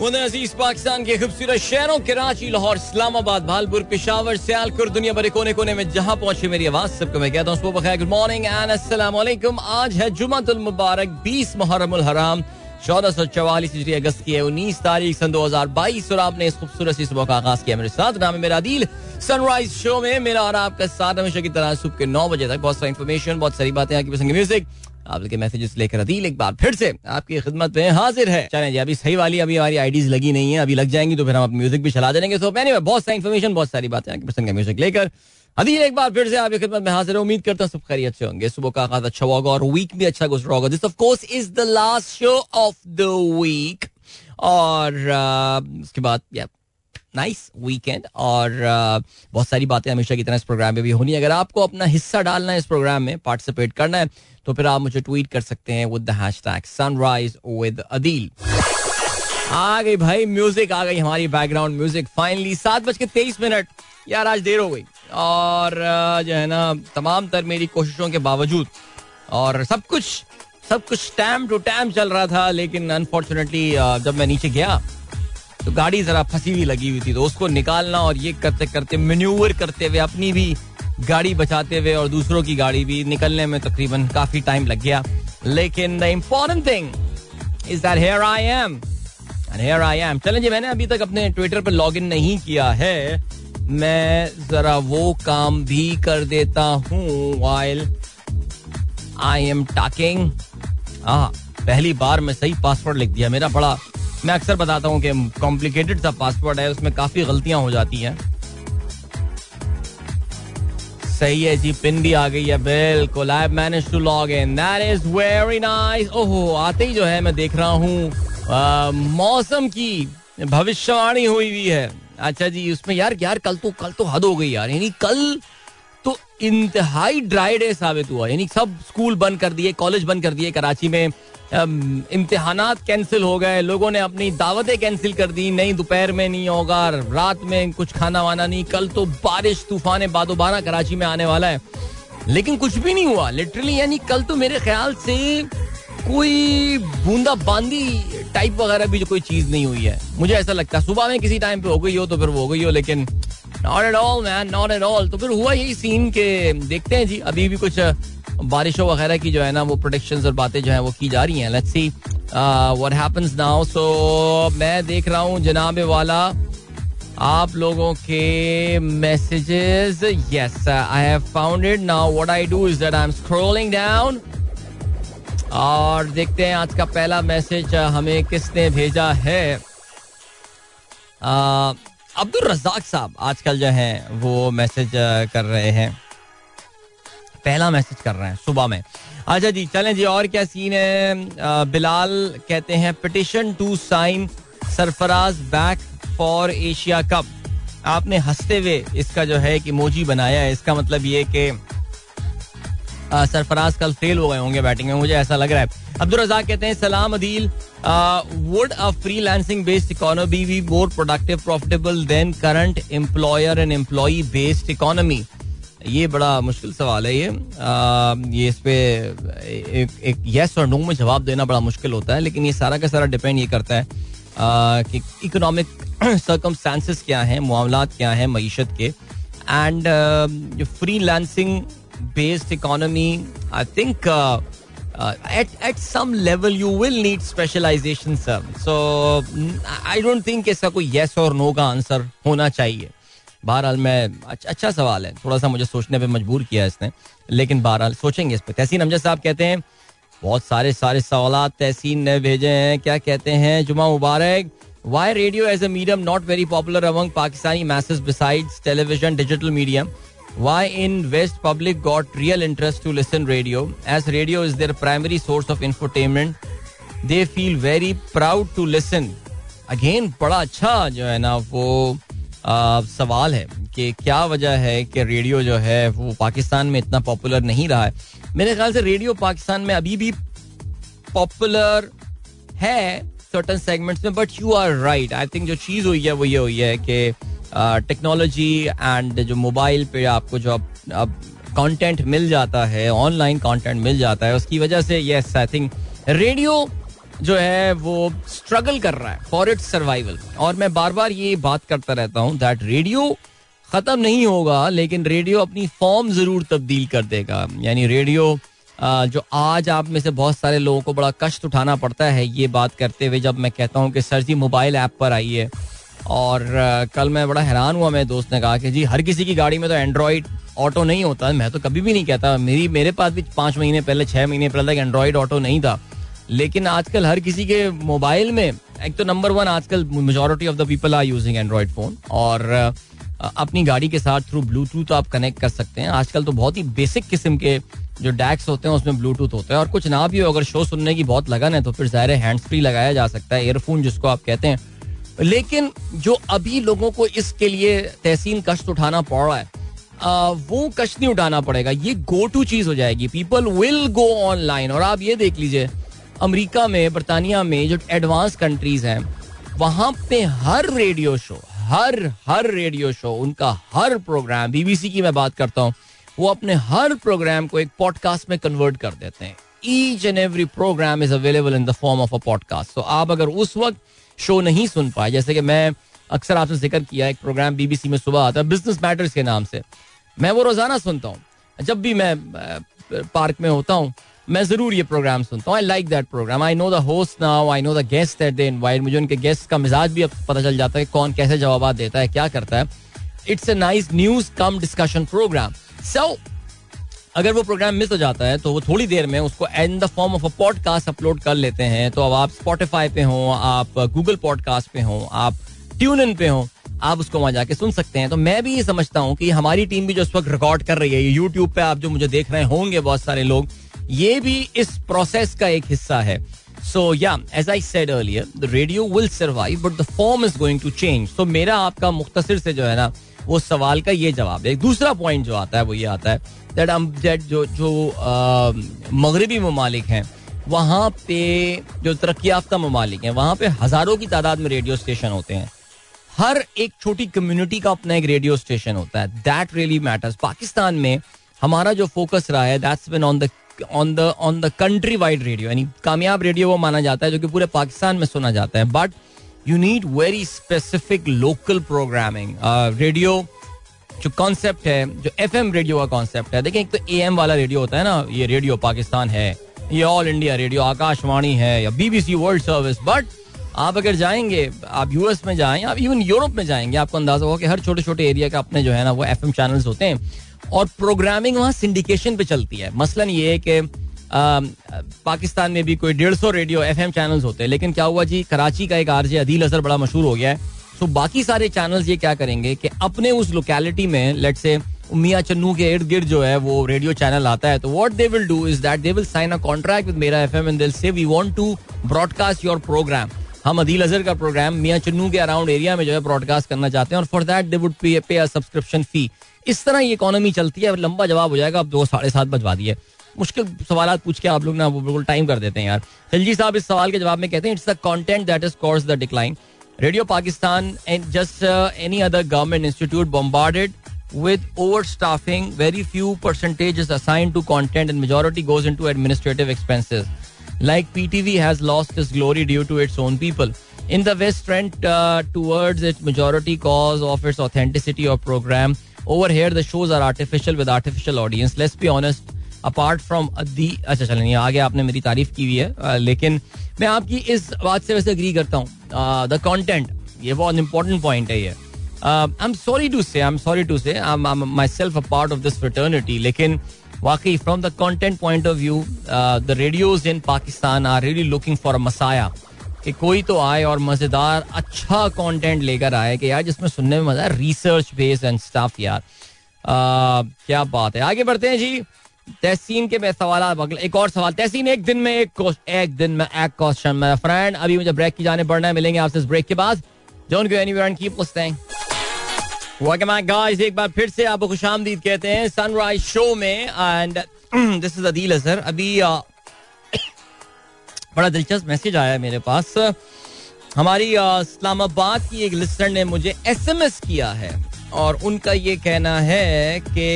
अज़ीज़ पाकिस्तान के खूबसूरत शहरों, कराची, लाहौर, इस्लामाबाद, भालपुर, पिशावर सियालकुर दुनिया भरे कोने कोने में जहाँ पहुँचे मेरी आवाज़, सबको मैं कहता हूँ सुबह गुड मॉर्निंग एंड अस्सलाम आज है जुमातुल मुबारक 20 मुहर्रमुल हराम, चौदह सौ चवालीस अगस्त की है, उन्नीस तारीख सन दो हज़ार बाईस, और आपने इस खूबसूरत सी सुबह का आगाज़ किया मेरे साथ। नाम है मेरा दिल सनराइज शो में मेरा और आपका साथ हमेशा की तरह सुबह के नौ बजे तक बहुत सारी इन्फॉर्मेशन बहुत सारी बातें आपकी पसंद म्यूज़िक आपके मैसेजेस लेकर अदील एक बार फिर से आपकी खिदमत में हाजिर है। चलें जी, अभी सही वाली, अभी हमारी आईडीज लगी नहीं है, अभी लग जाएँगी तो फिर हम म्यूज़िक भी चला देंगे। तो मैंने बहुत सारी इन्फॉर्मेशन बहुत सारी बातें आपकी पसंद का म्यूज़िक लेकर। अदील एक बार फिर से आपकी खिदमत में हाजिर है। उम्मीद करता हूँ सब खैरियत से होंगे। सुबह का आगाज़ अच्छा होगा और वीक भी अच्छा गुजरा होगा। This of course is the last show of the week और उसके बाद नाइस वीकेंड और बहुत सारी बातें हमेशा की तरह इस प्रोग्राम में भी होनी है। अगर आपको अपना हिस्सा डालना है इस प्रोग्राम में पार्टिसिपेट करना है तो फिर आप मुझे ट्वीट कर सकते हैं with the hashtag sunrise with Adeel आ गई भाई म्यूज़िक आ गई हमारी बैकग्राउंड म्यूज़िक फाइनली सात बज के तेईस मिनट। यार, आज देर हो गई। और जो है ना, तमाम तर मेरी कोशिशों के बावजूद, और सब कुछ सब कुछ टाइम टू टाइम चल रहा था, लेकिन अनफॉर्चुनेटली जब मैं नीचे गया तो गाड़ी जरा फंसी हुई लगी हुई थी तो उसको निकालना और ये करते करते मेन्यूवर करते हुए अपनी भी गाड़ी बचाते हुए और दूसरों की गाड़ी भी निकलने में तकरीबन काफ़ी टाइम लग गया। लेकिन the important thing is that here I am here I am चलें जी, मैंने अभी तक अपने ट्विटर पर लॉग इन नहीं किया है। मैं जरा वो काम भी कर देता हूँ वाइल आई एम टॉकिंग पहली बार मैं सही पासवर्ड लिख दिया। मेरा बड़ा, मैं अक्सर बताता हूँ कि कॉम्प्लिकेटेड सा पासवर्ड है, उसमें काफ़ी गलतियाँ हो जाती हैं। सही है जी पिन भी आ गई है, बिल्कुल। I manage to log in that is very nice ओहो, आते ही जो है, मैं देख रहा हूँ मौसम की भविष्यवाणी हुई हुई है। अच्छा जी, उसमें यार यार, कल तो कल तो हद हो गई यार। यानी कल तो इंतहाई ड्राई डे साबित हुआ। यानी सब स्कूल बंद कर दिए कॉलेज बंद कर दिए, कराची में। इम्तिहान कैंसिल हो गए। लोगों ने अपनी दावतें कैंसिल कर दी। नहीं, दोपहर में नहीं होगा, रात में कुछ खाना वाना नहीं। कल तो बारिश, तूफ़ान बादोबारा कराची में आने वाला है। लेकिन कुछ भी नहीं हुआ। लिटरली यानी कल तो मेरे ख्याल से कोई बूंदा बांदी टाइप वगैरह भी जो कोई चीज़ नहीं हुई है। मुझे ऐसा लगता है। सुबह में किसी टाइम पे हो गई हो तो फिर वो हो गई हो, लेकिन not at all man not at all तो फिर हुआ यही सीन के देखते हैं जी। अभी भी कुछ बारिशों वगैरह की जो है ना, वो प्रोडिक्शन और बातें जो है वो की जा रही हैं. Let's see what happens now so मैं देख रहा हूँ, जनाब वाला, आप लोगों के messages yes I have found it now what I do is that I am scrolling down और देखते हैं आज का पहला मैसेज हमें किसने भेजा है? अब्दुल रजाक साहब आजकल जो है वो मैसेज कर रहे हैं। पहला मैसेज कर रहे हैं सुबह में। अच्छा जी, चलें जी, और क्या सीन है? बिलाल कहते हैं petition to sign Sarfaraz back for Asia cup आपने हँसते हुए इसका जो है कि मोजी बनाया है। इसका मतलब ये कि सरफराज कल फेल हो गए होंगे बैटिंग में। मुझे ऐसा लग रहा है। अब्दुल रजाक कहते हैं, सलाम Adeel would a freelancing based economy be more productive profitable than current employer and employee based economy ये बड़ा मुश्किल सवाल है ये। आ, ये इस पे एक, एक यस और नो में जवाब देना बड़ा मुश्किल होता है लेकिन ये सारा का सारा डिपेंड ये करता है आ, कि इकोनॉमिक सर्कमस्टांसिस क्या हैं मामला क्या हैं मीशत के। एंड जो freelancing based economy I think at at some level you will need specialization sir so I don't think इसका कोई येस और नो का आंसर होना चाहिए। बहरहाल मैं अच्छा, सवाल है। थोड़ा सा मुझे सोचने पर मजबूर किया इसने लेकिन बहरहाल सोचेंगे इस पर तहसीन अमजद साहब कहते हैं बहुत सारे सारे सवाल तहसीन ने भेजे हैं। क्या कहते हैं जुमा मुबारक। Why radio as a medium not very popular among Pakistani message besides television digital medium Why in West public got real interest to listen radio? As radio is their primary source of infotainment. They feel very proud to listen. Again बड़ा अच्छा जो है ना वो आ, सवाल है कि क्या वजह है कि रेडियो जो है वो पाकिस्तान में इतना पॉपुलर नहीं रहा है? मेरे ख्याल से रेडियो पाकिस्तान में अभी भी पॉपुलर है सर्टन सेगमेंट्स में but you are right I think जो चीज़ हुई है वो ये हुई है कि टेक्नोलॉजी एंड जो मोबाइल पे आपको जो अब अब कंटेंट मिल जाता है ऑनलाइन कंटेंट मिल जाता है उसकी वजह से यस आई थिंक रेडियो जो है, वो स्ट्रगल कर रहा है फॉर इट्स सर्वाइवल और मैं बार बार ये बात करता रहता हूँ दैट रेडियो खत्म नहीं होगा, लेकिन रेडियो अपनी फॉर्म ज़रूर तब्दील कर देगा। यानी रेडियो जो आज आप में से बहुत सारे लोगों को बड़ा कष्ट उठाना पड़ता है ये बात करते हुए जब मैं कहता हूँ कि सर जी मोबाइल ऐप पर आई है और कल मैं बड़ा हैरान हुआ, मेरे दोस्त ने कहा कि जी, हर किसी की गाड़ी में तो एंड्रॉयड ऑटो नहीं होता। मैं तो कभी भी नहीं कहता। मेरी, मेरे पास भी पाँच महीने पहले छः महीने पहले तक एंड्रॉयड ऑटो नहीं था। लेकिन आजकल हर किसी के मोबाइल में एक तो नंबर वन आजकल majority of the people are using android phone और अपनी गाड़ी के साथ थ्रू ब्लूटूथ आप कनेक्ट कर सकते हैं। आजकल तो बहुत ही बेसिक किस्म के जो डैक्स होते हैं उसमें ब्लूटूथ होता है और कुछ ना भी हो अगर शो सुनने की बहुत लगन है तो फिर ज़ाहिर हैंड फ्री लगाया जा सकता है ईयरफोन जिसको आप कहते हैं। लेकिन जो अभी लोगों को इसके लिए तहसीन कष्ट उठाना पड़ रहा है आ, वो कष्ट नहीं उठाना पड़ेगा ये गो टू चीज़ हो जाएगी। पीपल विल गो ऑनलाइन और आप ये देख लीजिए अमेरिका में, बरतानिया में जो एडवांस कंट्रीज़ हैं, वहाँ पे हर रेडियो शो हर हर रेडियो शो उनका हर प्रोग्राम बीबीसी की मैं बात करता हूँ, वो अपने हर प्रोग्राम को एक पॉडकास्ट में कन्वर्ट कर देते हैं। Each and every programme is available in the form of a podcast तो आप अगर उस वक्त शो नहीं सुन पाए, जैसे कि मैं अक्सर आपसे ज़िक्र किया एक प्रोग्राम बीबीसी में सुबह आता है बिज़नेस मैटर्स के नाम से। मैं वो रोज़ाना सुनता हूँ। जब भी मैं पार्क में होता हूँ मैं ज़रूर ये प्रोग्राम सुनता हूँ। I like that programme I know the host now I know the guest that they invite मुझे उनके गेस्ट का मिजाज भी अब पता चल जाता है कौन कैसे जवाब देता है, क्या करता है। It's a nice news cum discussion programme so अगर वो प्रोग्राम मिस हो जाता है तो वो थोड़ी देर में उसको in the form of a podcast upload कर लेते हैं। तो अब आप स्पॉटिफाई पे हो, आप गूगल पॉडकास्ट पे हो, आप ट्यून इन पे हो, आप उसको वहाँ जाके सुन सकते हैं। तो मैं भी ये समझता हूँ कि हमारी टीम भी जो इस वक्त रिकॉर्ड कर रही है यूट्यूब पे आप जो मुझे देख रहे होंगे बहुत सारे लोग ये भी इस प्रोसेस का एक हिस्सा है। सो या as I said earlier the radio will survive but the form is going to change तो मेरा आपका मुख्तसर से जो है ना, वो सवाल का ये जवाब है। दूसरा पॉइंट जो आता है, वो ये आता है दैट हम दैट जो जो मगरबी ममालिक हैं, वहाँ पे जो तरक्की याफ्ता ममालिक हैं, वहाँ पे हज़ारों की तादाद में रेडियो स्टेशन होते हैं। हर एक छोटी कम्युनिटी का अपना एक रेडियो स्टेशन होता है। दैट रियली मैटर्स पाकिस्तान में हमारा जो फोकस रहा है that's been on the on the on the country wide radio यानी कामयाब रेडियो वो माना जाता है जो कि पूरे पाकिस्तान में सुना जाता है। But you need very specific local programming radio जो कॉन्सेप्ट है, जो एफ़ रेडियो का कॉन्सेप्ट है। देखिए, एक तो ए वाला रेडियो होता है ना, ये रेडियो पाकिस्तान है। ये ऑल इंडिया रेडियो आकाशवाणी है, या बीबीसी वर्ल्ड सर्विस बट आप अगर जाएँगे, आप यूएस में जाएँ, आप इवन यूरोप में जाएँगे, आपको अंदाज़ा होगा कि हर छोटे छोटे एरिया का अपने जो है ना, वो एफ़ चैनल्स होते हैं। और प्रोग्रामिंग वहाँ सिंडिकेशन पे चलती है। मसलन ये है कि पाकिस्तान में भी कोई डेढ़ सौ रेडियो एफ़ एम चैनल्स होते हैं, लेकिन क्या हुआ जी, कराची का एक आरजे अदील अजहर बड़ा मशहूर हो गया है। तो बाकी सारे चैनल्स ये क्या करेंगे कि अपने उस लोकेलिटी में लेट से मियाँ चन्नू के इर्द गिर्द जो है, वो रेडियो चैनल आता है तो what they will do is that they will sign a contract with मेरा एफएम एंड दिल से we want to broadcast your programme हम अदील अजहर का प्रोग्राम मियाँ चन्नू के अराउंड एरिया में जो है ब्रॉडकास्ट करना चाहते हैं, और फॉर दैट दे वुड पे अ सब्सक्रिप्शन फ़ी इस तरह ये इकोनॉमी चलती है लंबा जवाब हो जाएगा आप दो साढ़े सात बजवा दिए। मुश्किल सवाल पूछ के आप लोग ना बिल्कुल टाइम कर देते हैं यार। खिलजी साहब इस सवाल के जवाब में कहते हैं it's the content that is course the decline radio Pakistan and just any other government institute bombarded with over staffing very few percentage is assign to content and majority goes in to administrative expenses like P T V has lost is glory due to its own people in the west trend towards its majority cause of its authenticity of programme over here, the shows are artificial with artificial audience. Let's be honest apart from the अच्छा चलें आगे आपने मेरी तारीफ़ की हुई है लेकिन मैं आपकी इस बात से वैसे अग्री करता हूँ। द कंटेंट ये बहुत इंपॉर्टेंट पॉइंट है ये। I am sorry to say I am sorry to say I am myself a part of this fraternity लेकिन वाकई from the content point of view the radios in Pakistan are really looking for a Messiah कि कोई तो आए और मज़ेदार अच्छा content लेकर आए कि यार जिसमें सुनने में मज़ा रिसर्च बेस्ड एंड स्टाफ यार। क्या बात है। आगे बढ़ते हैं जी। तहसीन के मैं सवाल एक और सवाल। तहसीन, एक दिन में एक एक दिन में एक क्वेश्चन मेरा फ्रेंड अभी मुझे ब्रेक की जाने पड़ना है। मिलेंगे आपसे इस ब्रेक के बाद। Don't go anywhere and keep listening welcome back guys एक बार फिर से आपको खुशामदीद कहते हैं। सनराइज शो में and this is Adeel Azhar अभी बड़ा दिलचस्प मैसेज आया मेरे पास। हमारी इस्लामाबाद की एक लिस्टर ने मुझे एसएमएस किया है और उनका ये कहना है कि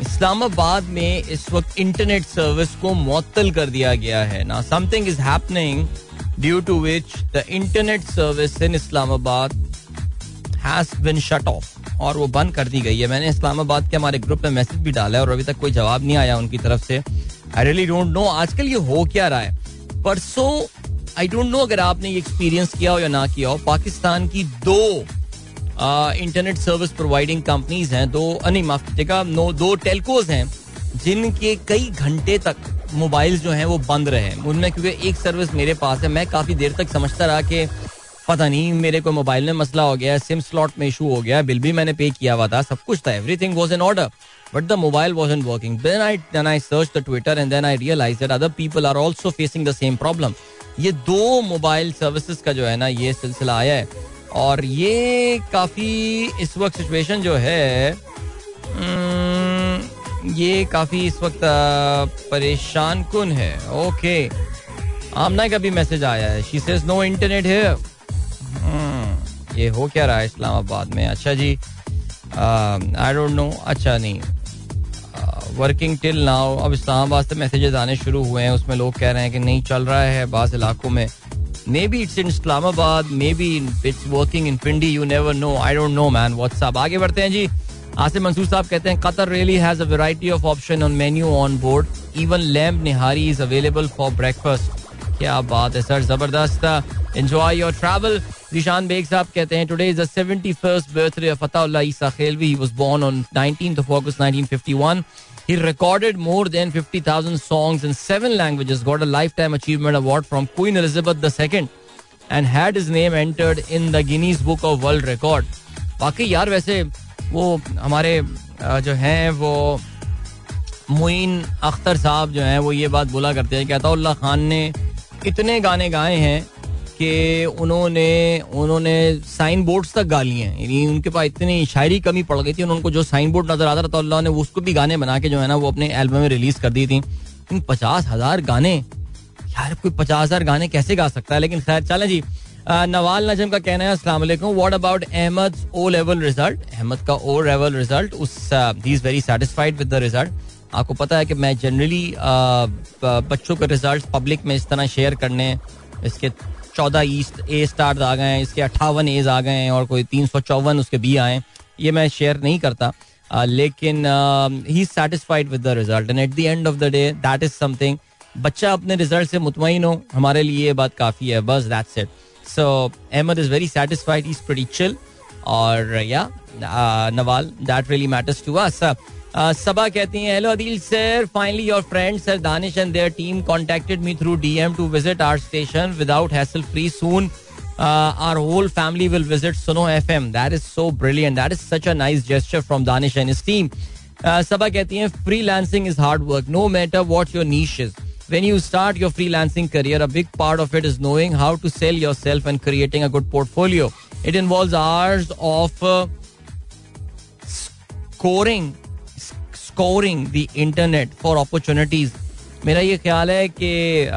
इस्लामाबाद में इस वक्त इंटरनेट सर्विस को मुअत्तल कर दिया गया है। ना something is happening due to which the internet service in Islamabad has been shut off और वो बंद कर दी गई है। मैंने इस्लामाबाद के हमारे ग्रुप में मैसेज भी डाला है, और अभी तक कोई जवाब नहीं आया उनकी तरफ़ से। आई रियली डोंट नो आजकल ये हो क्या रहा है? परसों आई डोंट नो अगर आपने ये एक्सपीरियंस किया हो या ना किया हो, पाकिस्तान की दो इंटरनेट सर्विस प्रोवाइडिंग कंपनीज़ हैं, दो नहीं, माफ़ कीजिएगा, नो, दो टेलकोज हैं, जिनके कई घंटे तक मोबाइल जो हैं वो बंद रहे उनमें क्योंकि एक सर्विस मेरे पास है, मैं काफ़ी देर तक समझता रहा कि पता नहीं मेरे को मोबाइल में मसला हो गया सिम स्लॉट में इशू हो गया बिल भी मैंने पे किया हुआ था सब कुछ था everything was in order but the mobile wasn't working then I then I search the Twitter and then I realise that other people are also facing the same problem ये दो मोबाइल सर्विसेज़ का जो है ना ये सिलसिला आया है और ये काफ़ी इस वक्त सिचुएशन जो है हम्म, ये काफ़ी इस वक्त परेशान कन है। ओके आमना का भी मैसेज आया है शी सेज नो इंटरनेट है ये हो क्या रहा है इस्लामाबाद में? अच्छा जी आई डोंट नो अच्छा नहीं। वर्किंग टिल नाउ अब इस्लामाबाद से मैसेजेस आने शुरू हुए हैं, उसमें लोग कह रहे हैं कि नहीं चल रहा है बास इलाकों में। Maybe it's in Islamabad maybe it's working in Pindi you never know I don't know man WhatsApp आगे बढ़ते हैं जी। आसिम मंसूर साहब कहते हैं Qatar really has a variety of option on menu on board even lamb nihari is available for breakfast क्या बात है सर ज़बरदस्त enjoy your travel Zeeshan Baig sahab कहते हैं today is the 71st birthday of Attaullah Esa Khelvi he was born on 19th of August 1951 He recorded more than 50,000 songs in seven languages, got a Lifetime Achievement Award from Queen Elizabeth II, and had his name entered in the Guinness Book of World Record. बाकी यार वैसे वो हमारे जो हैं वो मुइन अख्तर साहब जो हैं वो ये बात बोला करते हैं कि अताउल्ला खान ने इतने गाने गाए हैं कि उन्होंने उन्होंने साइन बोर्ड्स तक गा लिए हैं। यानी उनके पास इतनी शायरी कमी पड़ गई थी उनको जो साइन बोर्ड नज़र आता था तो अल्लाह ने उसको भी गाने बना के जो है ना, वो अपने एल्बम में रिलीज़ कर दी थी। इन पचास हज़ार गाने, यार कोई पचास हज़ार गाने कैसे गा सकता है? लेकिन खैर, चले जी। नवाल नजम का कहना है, अस्सलाम वालेकुम। What about Ahmed O level result Ahmed का ओ लेवल रिज़ल्ट उस he is very satisfied with the result आपको पता है कि मैं जनरली बच्चों के रिज़ल्ट पब्लिक में इस तरह शेयर करने इसके चौदह ईस्ट ए स्टार आ गए हैं इसके अट्ठावन एज आ गए हैं और कोई तीन सौ चौवन उसके बी आए ये मैं शेयर नहीं करता। आ, लेकिन he satisfied with the result and at the end of the day that is something बच्चा अपने रिज़ल्ट से मुतमिन हो हमारे लिए ये बात काफ़ी है बस that's it so Ahmed is very satisfied is pretty chill और या Nawal that really matters to us सबा कहती हैं hello Adeel sir finally your friend sir Danish and their team contacted me through DM to visit our station without hassle free soon our whole family will visit Suno FM. That is so brilliant. That is such a nice gesture from Danish and his team. Uh, Sabah कहती हैं freelancing is hard work no matter what your niche is. When you start your freelancing career, a big part of it is knowing how to sell yourself and creating a good portfolio. It involves hours of uh, scoring scoring the internet for opportunities मेरा ये ख्याल है कि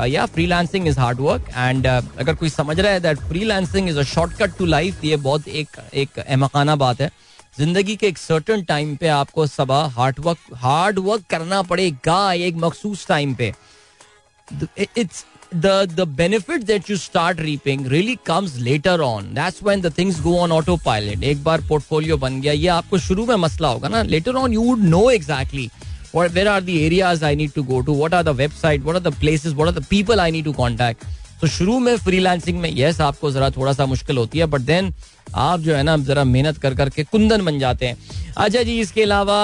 या freelancing is hard work and अगर कोई समझ रहा है that freelancing is a shortcut to life ये बहुत एक एक अहमकाना बात है। ज़िंदगी के एक सर्टन टाइम पे आपको Saba hard work hard work करना पड़ेगा एक मखसूस टाइम पे। It's the the benefit that you start reaping really comes later on that's when the things go on autopilot एक बार portfolio बन गया ये आपको शुरू में मसला होगा ना later on you would know exactly what where are the areas I need to go to what are the website what are the places what are the people I need to contact तो शुरू में freelancing में yes आपको जरा थोड़ा सा मुश्किल होती है बट देन आप जो है ना जरा मेहनत कर करके कुंदन बन जाते हैं अच्छा जी इसके अलावा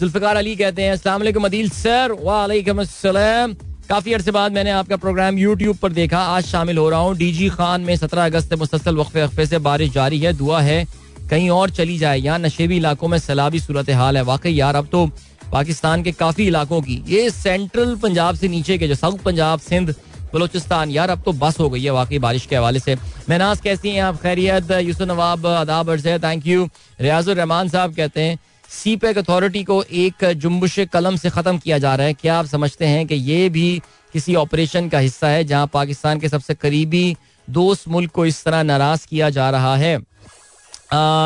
जुल्फिकार अली कहते हैं अस्सलाम वालेकुम अदील सर वालेकुम अस्सलाम काफ़ी अरसे बाद मैंने आपका प्रोग्राम यूट्यूब पर देखा। आज शामिल हो रहा हूँ डीजी खान में सत्रह अगस्त से मुसलसल वक्फे वक्फे से बारिश जारी है। दुआ है कहीं और चली जाए। यहाँ नशेबी इलाकों में सैलाबी सूरत हाल है। वाकई यार, अब तो पाकिस्तान के काफ़ी इलाकों की, ये सेंट्रल पंजाब से नीचे के जो साउथ पंजाब, सिंध, बलोचिस्तान, यार, अब तो बस हो गई है वाकई बारिश के हवाले से। महनाज, कैसी हैं आप? खैरियत, यूसुफ नवाब अदाब अर्ज़ थैंक यू रियाजुर रहमान साहब कहते हैं सी पैक अथॉरिटी को एक जुम्बश कलम से ख़त्म किया जा रहा है। क्या आप समझते हैं कि ये भी किसी ऑपरेशन का हिस्सा है जहाँ पाकिस्तान के सबसे करीबी दोस्त मुल्क को इस तरह नाराज़ किया जा रहा है?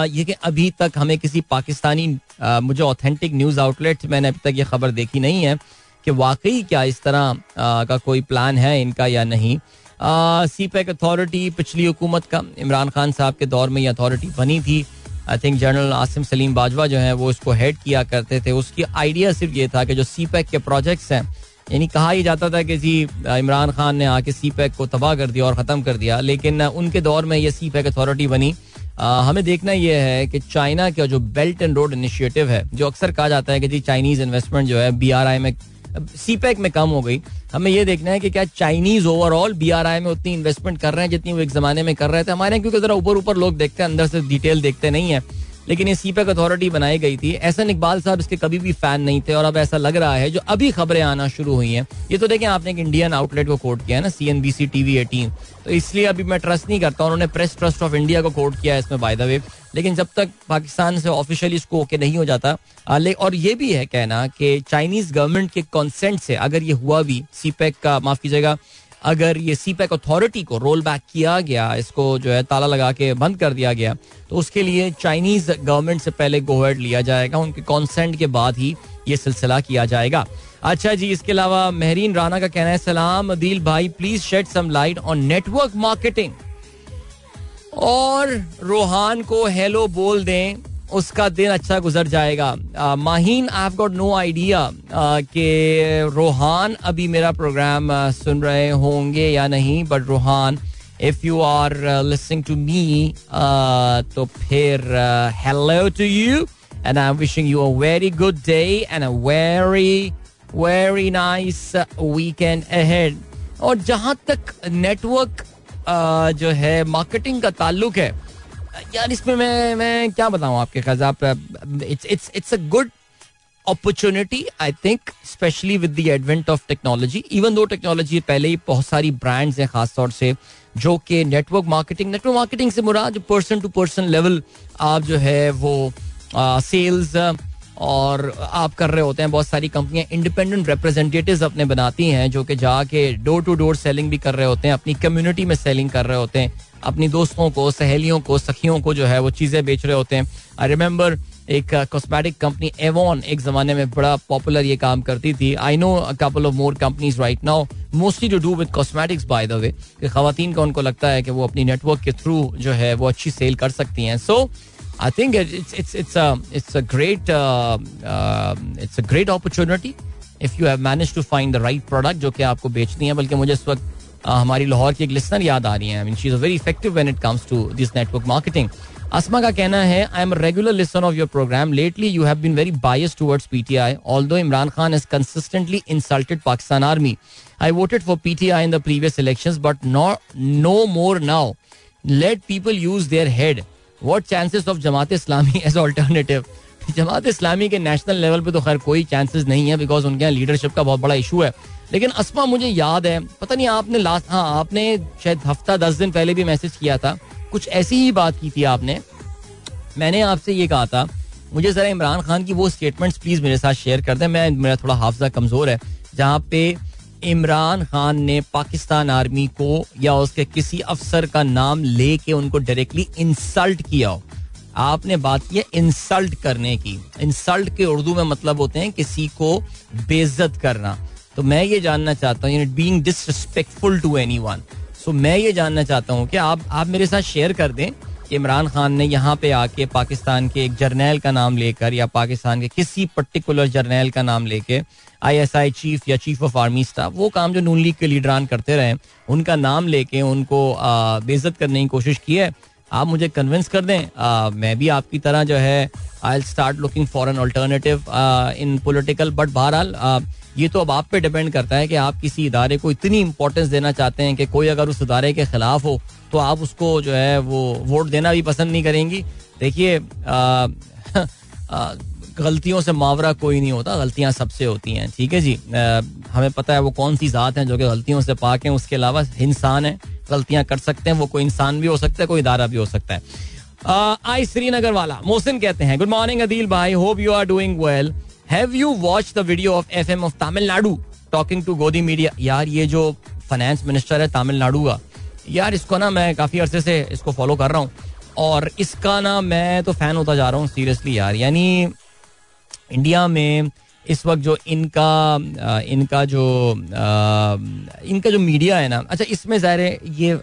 ये कि अभी तक हमें किसी पाकिस्तानी आ, मुझे ऑथेंटिक न्यूज़ आउटलेट मैंने अभी तक ये खबर देखी नहीं है कि वाकई क्या इस तरह आ, का कोई प्लान है इनका या नहीं। सी पैक अथॉरिटी पिछली हुकूमत का इमरान खान साहब के दौर में ये अथॉरिटी बनी थी। I think general Asim Saleem Bajwa जो है वो इसको हेड किया करते थे। उसकी आइडिया सिर्फ़ ये था कि जो सी पैक के प्रोजेक्ट्स हैं यानी कहा ही जाता था कि जी इमरान खान ने आके सी पैक को तबाह कर दिया और ख़त्म कर दिया लेकिन उनके दौर में ये सी पैक अथॉरिटी बनी। आ, हमें देखना यह है कि चाइना का जो बेल्ट एंड रोड इनिशिएटिव है जो अक्सर कहा जाता है कि जी चाइनीज़ इन्वेस्टमेंट जो है बी आर आई में सी पैक में कम हो गई। हमें यह देखना है कि क्या Chinese overall B R I में उतनी इन्वेस्टमेंट कर रहे हैं जितनी वो एक जमाने में कर रहे थे। हमारे क्योंकि जरा ऊपर ऊपर लोग देखते हैं, अंदर से डिटेल देखते नहीं है। लेकिन ये सीपैक अथॉरिटी बनाई गई थी एहसन इकबाल साहब इसके कभी भी फ़ैन नहीं थे और अब ऐसा लग रहा है जो अभी खबरें आना शुरू हुई हैं ये तो देखें आपने एक इंडियन आउटलेट को कोट किया है ना C N B C TV eighteen तो इसलिए अभी मैं ट्रस्ट नहीं करता उन्होंने प्रेस ट्रस्ट ऑफ़ इंडिया को कोट किया है इसमें बाय द वे लेकिन जब तक पाकिस्तान से ऑफिशियली इसको ओके नहीं हो जाता और ये भी है कहना कि चाइनीज़ गवर्नमेंट के कॉन्सेंट से अगर ये हुआ भी सीपैक का माफ़ कीजिएगा अगर ये सी पैक अथॉरिटी को रोल बैक किया गया, इसको जो है ताला लगा के बंद कर दिया गया तो उसके लिए चाइनीज़ गवर्नमेंट से पहले गोहेड लिया जाएगा। उनके कॉन्सेंट के बाद ही ये सिलसिला किया जाएगा। अच्छा जी, इसके अलावा महरीन राना का कहना है, सलाम अदील भाई please shed some light on network marketing और रोहान को हेलो बोल दें। उसका दिन अच्छा गुजर जाएगा। Maheen I have got no idea कि रोहान अभी मेरा प्रोग्राम सुन रहे होंगे या नहीं but Rohan if you are listening to me तो फिर hello to you and I am wishing you a very good day and a very very nice weekend ahead और जहाँ तक नेटवर्क जो है मार्केटिंग का ताल्लुक है यार, इसमें मैं मैं क्या बताऊँ आपके ख्याल आप it's it's it's a good opportunity I think specially with the advent of technology even though technology पहले ही बहुत सारी ब्रांड्स हैं खासतौर से, जो कि नेटवर्क मार्केटिंग नेटवर्क मार्केटिंग से मुराद पर्सन टू पर्सन लेवल आप जो है वो सेल्स और आप कर रहे होते हैं, बहुत सारी कंपनियाँ इंडिपेंडेंट रिप्रेजेंटेटिव्स अपने बनाती हैं, जो कि जाके डोर टू डोर सेलिंग भी कर रहे होते हैं, अपनी कम्युनिटी में सेलिंग कर रहे होते हैं, अपनी दोस्तों को, सहेलियों को, सखियों को जो है वो चीज़ें बेच रहे होते हैं। आई रिमेंबर एक कॉस्मेटिक कंपनी एवॉन एक जमाने में बड़ा पॉपुलर ये काम करती थी। I know couple of more companies right now mostly to do with cosmetics by the way खातन का उनको लगता है कि वो अपनी नेटवर्क के थ्रू जो है वो अच्छी सेल कर सकती हैं। So I think it's it's it's it's a great it's a great opportunity if you have manage to find the right product जो कि आपको बेचनी है, बल्कि मुझे इस वक्त हमारी लाहौर की एक लिसनर याद आ रही है। She is very effective when it comes to this network marketing Asma का कहना है I am regular listen of your programme lately you have been very bias towards PTI although Imran Khan has consistently insulted Pakistan army I voted for PTI in the previous elections but no more now let people use their head what chances of Jamaat Islami as alternative Jamaat Islami के national level पे तो खैर कोई chances नहीं है because उनके यहाँ leadership का बहुत बड़ा इशू है। लेकिन असमा, मुझे याद है, पता नहीं आपने लास्ट हाँ आपने शायद हफ़्ता दस दिन पहले भी मैसेज किया था। कुछ ऐसी ही बात की थी आपने। मैंने आपसे ये कहा था, मुझे जरा इमरान खान की वो स्टेटमेंट्स प्लीज़ मेरे साथ शेयर कर दें। मैं, मेरा थोड़ा हाफजा कमज़ोर है। जहाँ पे इमरान खान ने पाकिस्तान आर्मी को या उसके किसी अफसर का नाम लेके उनको डायरेक्टली इंसल्ट किया हो। आपने बात की है इंसल्ट करने की। इंसल्ट के उर्दू में मतलब होते हैं किसी को बेइज्जत करना। तो मैं ये जानना चाहता हूँ being disrespectful to anyone so मैं ये जानना चाहता हूँ कि आप आप मेरे साथ शेयर कर दें। इमरान खान ने यहाँ पे आके पाकिस्तान के एक जर्नैल का नाम लेकर या पाकिस्तान के किसी पर्टिकुलर जर्नैल का नाम लेके आईएसआई चीफ या चीफ ऑफ़ आर्मी स्टाफ वो काम जो नून लीग के लीडरान करते रहे उनका नाम लेके उनको बेइज्जत करने की कोशिश की है। आप मुझे कन्विंस कर दें आ, मैं भी आपकी तरह जो है I start looking for an alternative in political but बहरहाल ये तो अब आप पे डिपेंड करता है कि आप किसी इदारे को इतनी इंपॉर्टेंस देना चाहते हैं कि कोई अगर उस इदारे के खिलाफ हो तो आप उसको जो है वो वोट देना भी पसंद नहीं करेंगी। देखिए गलतियों से मावरा कोई नहीं होता गलतियाँ सबसे होती हैं ठीक है जी? आ, हमें पता है वो कौन सी ज़ात हैं जो कि गलतियों से पाक हैं उसके अलावा इंसान है गलतियाँ कर सकते हैं वो कोई इंसान भी हो सकता है कोई इदारा भी हो सकता है। आई श्रीनगर वाला मोहसिन कहते हैं गुड मॉर्निंग अदील भाई hope you are doing well have you watch the video of F M of Tamil Nadu talking to Godi media यार ये जो फाइनेंस मिनिस्टर है तमिलनाडु का यार इसको ना मैं काफ़ी अरसे से इसको फॉलो कर रहा हूँ और इसका ना मैं तो फ़ैन होता जा रहा हूँ सीरियसली यार यानी इंडिया में इस वक्त जो इनका इनका जो इनका जो मीडिया है ना अच्छा इसमें ज़ाहिर ये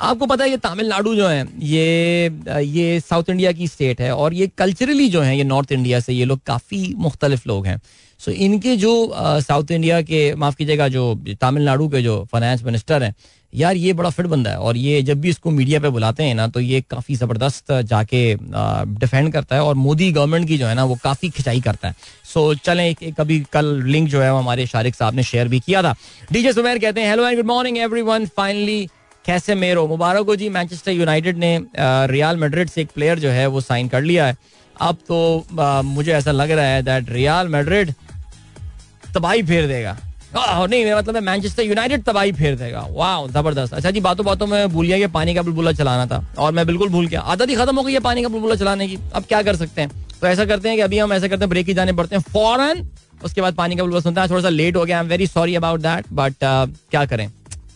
आपको पता है ये तमिलनाडु जो है ये ये साउथ इंडिया की स्टेट है और ये कल्चरली जो है ये नॉर्थ इंडिया से ये लोग काफ़ी मुख्तलिफ़ लोग हैं। सो इनके जो साउथ इंडिया के माफ़ कीजिएगा जो तमिलनाडु के जो फाइनेंस मिनिस्टर हैं यार ये बड़ा फिट बंदा है और ये जब भी इसको मीडिया पे बुलाते हैं ना तो ये काफ़ी ज़बरदस्त जाके डिफेंड करता है और मोदी गवर्नमेंट की जो है ना वो काफ़ी खिंचाई करता है। सो चलें एक, एक कभी कल लिंक जो है हमारे शारिक साहब ने शेयर भी किया था। डीजे सुमेर कहते हैं hello and good morning everyone finally कैसे मेरो मुबारक हो जी मैनचेस्टर यूनाइटेड ने रियाल मेड्रिड से एक प्लेयर जो है वो साइन कर लिया है। अब तो आ, मुझे ऐसा लग रहा है दैट रियाल मेड्रिड तबाही फेर देगा। नहीं मेरा मतलब मैनचेस्टर यूनाइटेड तबाही फेर देगा। वाह ज़बरदस्त। अच्छा जी बातों बातों में भूल गया कि पानी का बुलबुला चलाना था। और मैं बिल्कुल भूल गया। आदत ही खत्म हो गई है पानी का बुलबुला चलाने की। अब क्या कर सकते हैं? तो ऐसा करते हैं कि अभी हम ऐसा करते हैं ब्रेक ही जाने पड़ते हैं फॉरन उसके बाद पानी का बुलबुला सुनते हैं। थोड़ा सा लेट हो गया। I am very sorry about that but क्या करें?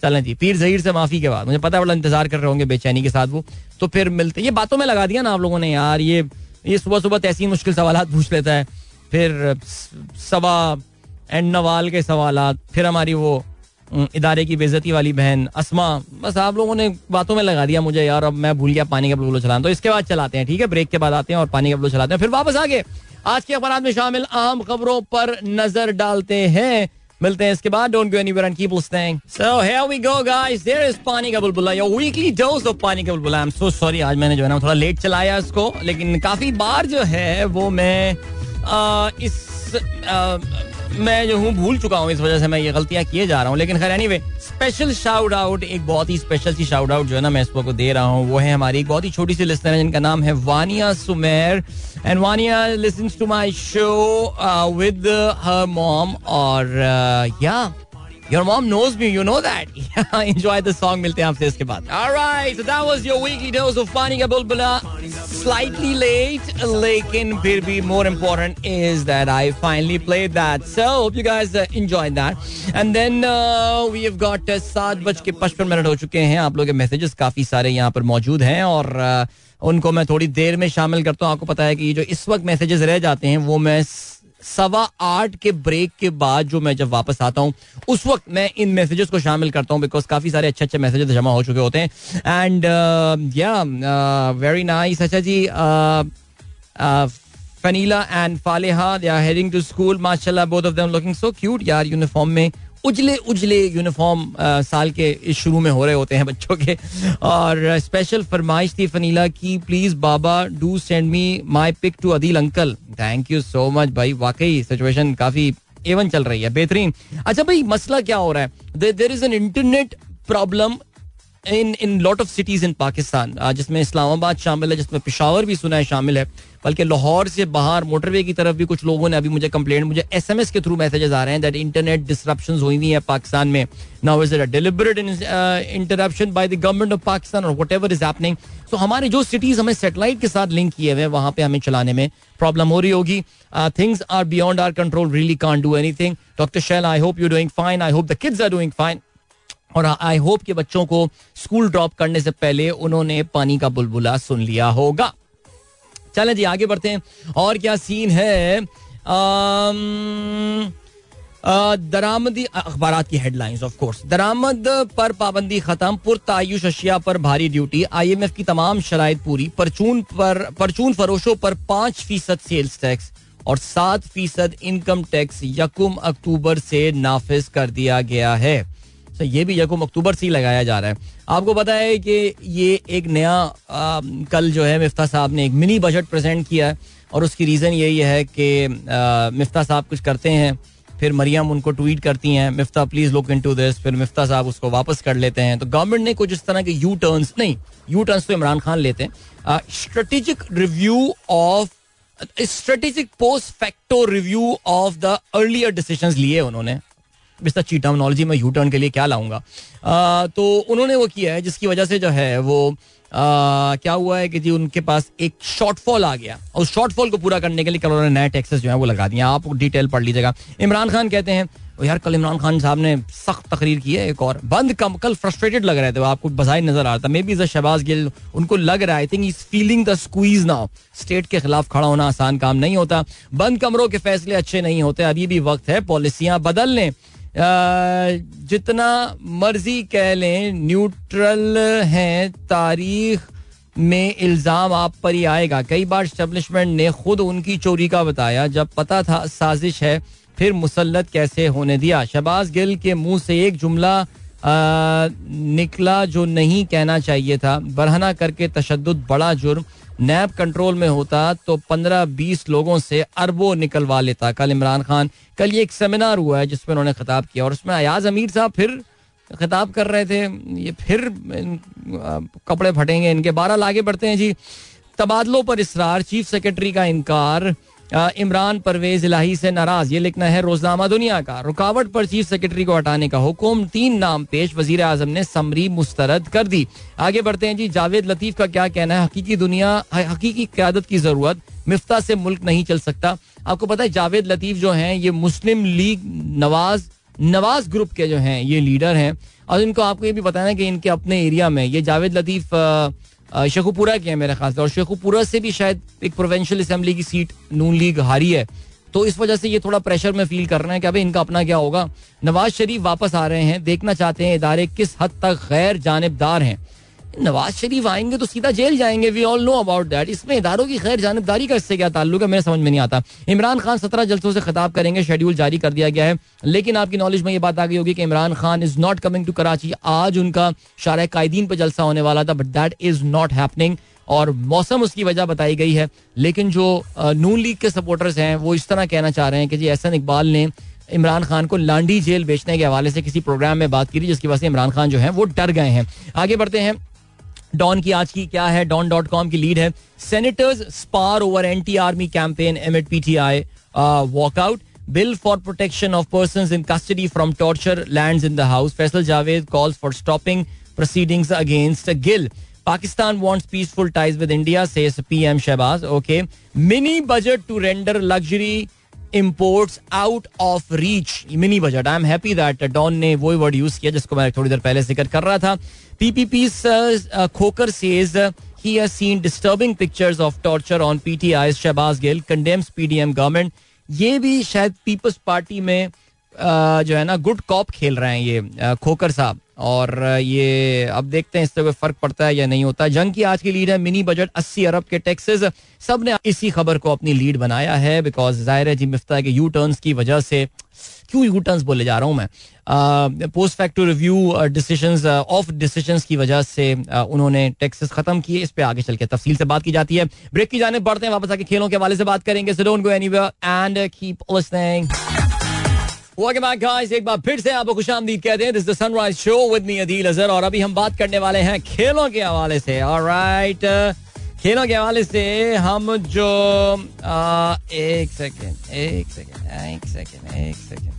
चलें जी पीर जहीर से माफ़ी के बाद। मुझे पता बड़ा इंतज़ार कर रहे होंगे बेचैनी के साथ वो। तो फिर मिलते ये बातों में लगा दिया ना आप लोगों ने, यार, ये ये सुबह सुबह तैसी मुश्किल सवाल पूछ लेता है। फिर सवा एंड नवाल के सवाल फिर हमारी वो इदारे की बेजती वाली बहन, असमा। बस आप लोगों ने बातों में लगा दिया मुझे, यार, अब मैं भूल गया, पानी का बुलबुलो चलाना। तो इसके बाद चलाते हैं, ठीक है? ब्रेक के बाद आते हैं और पानी का बुलबुलो चलाते हैं। फिर वापस आगे। आज के अखबार में शामिल आम खबरों पर नज़र डालते हैं। मिलते हैं इसके बाद। Don't go anywhere and keep listening so here we go guys there is पानी का बुलबुला योर वीकली डोज ऑफ़ पानी का बुलबुला आई एम सो सॉरी आज मैंने जो है ना थोड़ा लेट चलाया इसको लेकिन काफ़ी बार जो है वो मैं आ, इस मैं जो हूँ भूल चुका हूँ इस वजह से मैं ये गलतियाँ किए जा रहा हूँ। लेकिन खैर एनीवे स्पेशल शाउट आउट एक बहुत ही स्पेशल सी शाउट आउट जो है ना मैं इस को दे रहा हूँ, वो है हमारी एक बहुत ही छोटी सी लिस्टर है, जिनका नाम है Vania Sumer. And Vania listen to my show with her mom और या Your mom knows me, you know that. Enjoy the song. मिलते हैं आपसे इसके बाद. All right, so that was your weekly dose of Pani ka bulbula. Slightly late, लेकिन फिर भी more important is that I finally played that. So hope you guys uh, enjoyed that. And then uh, we have got uh, सात बज के पचपन minute हो चुके हैं आप लोग के मैसेजेस काफ़ी यहाँ पर मौजूद हैं और uh, उनको मैं थोड़ी देर में शामिल करता हूँ आपको पता है कि जो इस वक्त मैसेजेस रह जाते हैं वो मैं सवा आठ के ब्रेक के बाद जो मैं जब वापस आता हूँ, उस वक्त मैं इन मैसेजेस को शामिल करता हूँ बिकॉज़ काफ़ी सारे अच्छे अच्छे मैसेजेस जमा हो चुके होते हैं। एंड या वेरी नाइस अच्छा जी Fanila and Faleha they are heading to school माशाल्लाह both of them looking so cute यार यूनिफॉर्म में। उजले उजले यूनिफॉर्म साल के शुरू में हो रहे होते हैं बच्चों के। और स्पेशल फरमाइश थी फनीला की please Baba do send me my pic to Adeel uncle thank you so much भाई। वाकई सिचुएशन काफ़ी एवन चल रही है, बेहतरीन। अच्छा भाई, मसला क्या हो रहा है? There is an internet problem in in lot of cities in Pakistan जिसमें इस्लामाबाद शामिल है, जिसमें पिशावर भी सुना है शामिल है, बल्कि लाहौर से बाहर मोटरवे की तरफ़ भी कुछ लोगों ने अभी मुझे कंप्लेंट मुझे एसएमएस के थ्रू मैसेजेस आ रहे हैं दैट इंटरनेट डिसरप्शन हुई हुई है पाकिस्तान में। Now is it deliberate interruption by the government of Pakistan और whatever is happening so हमारे जो सिटीज़ हमें सेटेलाइट के साथ लिंक किए हुए वहाँ पे हमें चलाने में प्रॉब्लम हो रही होगी। Things are beyond our control really can do anything doctor Shail I hope you doing fine I hope the kids are doing fine और आई होप कि बच्चों को स्कूल ड्रॉप करने से पहले उन्होंने पानी का बुलबुला सुन लिया होगा। चले जी, आगे बढ़ते हैं। और क्या सीन है? दरामदी अखबार की हेडलाइंस ऑफ़ कोर्स दरामद पर पाबंदी खत्म पुरतायुश अशिया पर भारी ड्यूटी आईएमएफ की तमाम शराइ पूरी, परचून पर, परचून फरोशों पर पाँच फ़ीसद सेल्स टैक्स और सात फ़ीसद इनकम टैक्स यकुम अक्टूबर से नाफिज कर दिया गया है। तो ये भी यकुम अक्टूबर से ही लगाया जा रहा है। आपको पता है कि ये एक नया आ, कल जो है मिफ्ता साहब ने एक मिनी बजट प्रेजेंट किया है और उसकी रीज़न यही है कि मिफ्ता साहब कुछ करते हैं फिर मरियम उनको ट्वीट करती हैं Miftah please look into this फिर मिफ्ता साहब उसको वापस कर लेते हैं। तो गवर्नमेंट ने कुछ इस तरह के यू टर्न्स नहीं यू टर्न्स तो इमरान खान लेते हैं। Strategic review of strategic post facto review of the earlier decision लिए उन्होंने। बिस्तर ची टर्मोलॉजी में यू टर्न के लिए क्या लाऊँगा? तो उन्होंने वो किया है जिसकी वजह से जो है वो आ, क्या हुआ है कि जी उनके पास एक शॉर्टफॉल आ गया। और उस शॉर्टफॉल को पूरा करने के लिए कल उन्होंने नए टैक्सेस जो है वो लगा दिया आप डिटेल पढ़ लीजिएगा। इमरान खान कहते हैं यार कल इमरान खान साहब ने सख्त तकरीर की है एक और। बंद कम कल फ्रस्ट्रेटेड लग रहे थे आपको बजाय नज़र आ रहा था। मे बी शहबाज गिल उनको लग रहा है I think is feeling the squeeze now state के खिलाफ खड़ा होना आसान काम नहीं होता। बंद कमरों के फैसले अच्छे नहीं होते। अभी भी वक्त है पॉलिसियाँ बदल लें जितना मर्ज़ी कह लें न्यूट्रल हैं, तारीख में इल्ज़ाम आप पर ही आएगा। कई बार स्टेब्लिशमेंट ने खुद उनकी चोरी का बताया। जब पता था साजिश है, फिर मुसलत कैसे होने दिया? शबाज गिल के मुँह से एक जुमला निकला जो नहीं कहना चाहिए था। बरहना करके तशद बड़ा जुर्म। नैब कंट्रोल में होता तो पंद्रह बीस लोगों से अरबों निकलवा लेता। कल इमरान खान, कल ये एक सेमिनार हुआ है जिसमें उन्होंने खिताब किया और उसमें अयाज अमीर साहब फिर खिताब कर रहे थे। ये फिर कपड़े फटेंगे, इनके बारह लागे बढ़ते हैं जी। तबादलों पर इसरार, चीफ सेक्रेटरी का इनकार इमरान परवेज इलाही से नाराज़। ये लिखना है, रोजनामा दुनिया का। रुकावट पर चीफ सेक्रेटरी को हटाने का हुक्म। तीन नाम पेश वज़ीर आज़म ने समरी मुस्तरद कर दी। आगे बढ़ते हैं जी, जावेद लतीफ का क्या कहना है? हकीकी दुनिया हकीकी क्यादत की ज़रूरत, मिफ्ता से मुल्क नहीं चल सकता। आपको पता है, जावेद लतीफ जो हैं, ये मुस्लिम लीग नवाज़ नवाज़ ग्रुप के जो हैं, ये लीडर हैं। और इनको आपको ये भी बताना कि इनके अपने एरिया में, ये जावेद लतीफ शेखुपुरा की है मेरे ख्याल से, और शेखुपुरा से भी शायद एक प्रोवेंशियल असम्बली की सीट नून लीग हारी है। तो इस वजह से ये थोड़ा प्रेशर में फील कर रहे हैं कि अभी इनका अपना क्या होगा। नवाज़ शरीफ वापस आ रहे हैं, देखना चाहते हैं इदारे किस हद तक गैर जानबदार हैं। नवाज़ शरीफ आएँगे तो सीधा जेल जाएँगे we all know about that इसमें इदारों की खैर जानबदारी का इससे क्या ताल्लुक है, मेरे समझ में नहीं आता। इमरान खान सत्रह जलसों से खिताब करेंगे शेड्यूल जारी कर दिया गया है। लेकिन आपकी नॉलेज में ये बात आ गई होगी कि Imran Khan is not coming to Karachi. आज उनका शार कायदीन पर जलसा होने वाला था but that is not happening और मौसम उसकी वजह बताई गई है। लेकिन जो नून लीग के सपोर्टर्स हैं, वो इस तरह कहना चाह रहे हैं कि जी, एहसन इकबाल ने इमरान खान को लांडी जेल बेचने के हवाले से किसी प्रोग्राम में बात की थी, जिसकी वजह से इमरान खान जो है, वो डर गए हैं। आगे बढ़ते हैं। डॉन की आज की क्या है डॉन डॉट कॉम की लीड है senators spar over anti army campaign amid PTI walkout bill for protection of person in custody from torture land in the house Faisal Javed calls for stopping proceedings against Gill Pakistan wants peaceful ties with India, says PM Shehbaz. Okay. Mini budget to render luxury imports out of reach. Mini budget. I'm happy that Don ने वो word use किया जिसको मैं थोड़ी देर पहले ज़िक्र कर रहा था PPP's uh, Khokar says uh, he has seen disturbing pictures of torture on PTI's Shahbaz Gill condemns PDM government. ये भी शायद पीपल्स पार्टी में जो है ना गुड कॉप खेल रहे हैं ये खोकर साहब और ये, अब देखते हैं इससे कोई फ़र्क पड़ता है या नहीं होता। जंग की आज की लीड है, मिनी बजट 80 अरब के टैक्सेस। सबने इसी खबर को अपनी लीड बनाया है बिकॉज़ ज़ाहिर है जी, मिफ्ता के यू टर्न्स की वजह से, क्यों यू टर्न्स बोले जा रहा हूँ मैं? Post factor review decisions of decisions की वजह से उन्होंने टैक्सेस खत्म किए। इस पे आगे चल के तफसील से बात की जाती है। ब्रेक की जाने बढ़ते हैं वापस आके खेलों के हवाले से बात करेंगे so don't go anywhere and keep listening Welcome back guys एक बार फिर से आपको खुश आमदीद कहते हैं this the Sunrise Show with me Adeel Azhar और अभी हम बात करने वाले हैं खेलों के हवाले से ऑलराइट खेलों के हवाले से हम जो आ, एक सेकेंड एक सेकेंड एक सेकेंड एक सेकेंड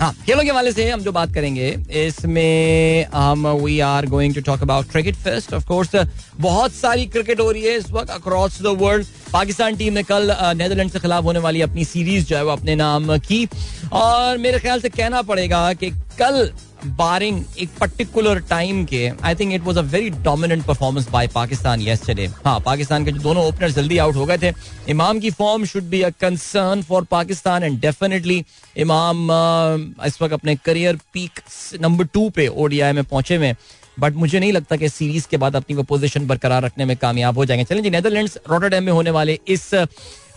हाँ खेलों के हवाले से हम जो बात करेंगे इसमें हम we are going to talk about cricket fest of course बहुत सारी क्रिकेट हो रही है इस वक्त across the world Pakistan team ने कल नेदरलैंड के खिलाफ होने वाली अपनी सीरीज़ जो है वो अपने नाम की। और मेरे ख्याल से कहना पड़ेगा कि कल बारिंग एक पर्टिकुलर टाइम के I think it was a very dominant performance by Pakistan yesterday हाँ पाकिस्तान के जो दोनों ओपनर जल्दी आउट हो गए थे। इमाम की form should be a concern for Pakistan and definitely Imam इस वक्त अपने करियर पीक नंबर टू पे ओडीआई में पहुँचे हुए बट मुझे नहीं लगता कि सीरीज़ के बाद अपनी वो पोजीशन बरकरार रखने में कामयाब हो जाएँगे। चलें जी नेदरलैंड्स रोटरडेम में होने वाले इस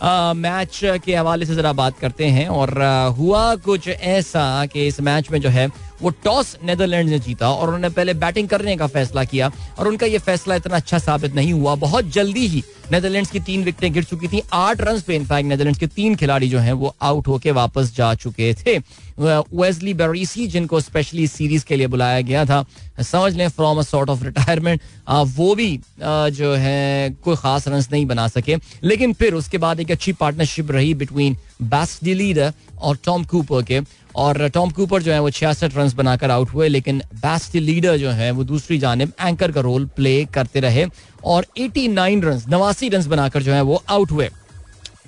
मैच के हवाले से जरा बात करते हैं और हुआ कुछ ऐसा कि इस मैच में जो है, वो टॉस नेदरलैंड ने जीता और उन्होंने पहले बैटिंग करने का फैसला किया और उनका ये फैसला इतना अच्छा साबित नहीं हुआ। बहुत जल्दी ही नेदरलैंड्स की तीन विकेटें गिर चुकी थी। आठ रन पे इनफैक्ट नेदरलैंड्स के तीन खिलाड़ी जो हैं, वो आउट होके वापस जा चुके थे। वेस्ली बेरीसी जिनको स्पेशली सीरीज़ के लिए बुलाया गया था, समझ लें from a sort of retirement वो भी जो है, कोई खास रन नहीं बना सके। लेकिन फिर उसके बाद एक अच्छी पार्टनरशिप रही बिटवीन बैस्ट लीडर और टॉम कूपर के। और टॉम कूपर जो है वो छियासठ रन बनाकर आउट हुए, लेकिन बेस्ट लीडर जो है वो दूसरी जानब एंकर का रोल प्ले करते रहे और 89 रन नवासी रन बनाकर जो है वो आउट हुए।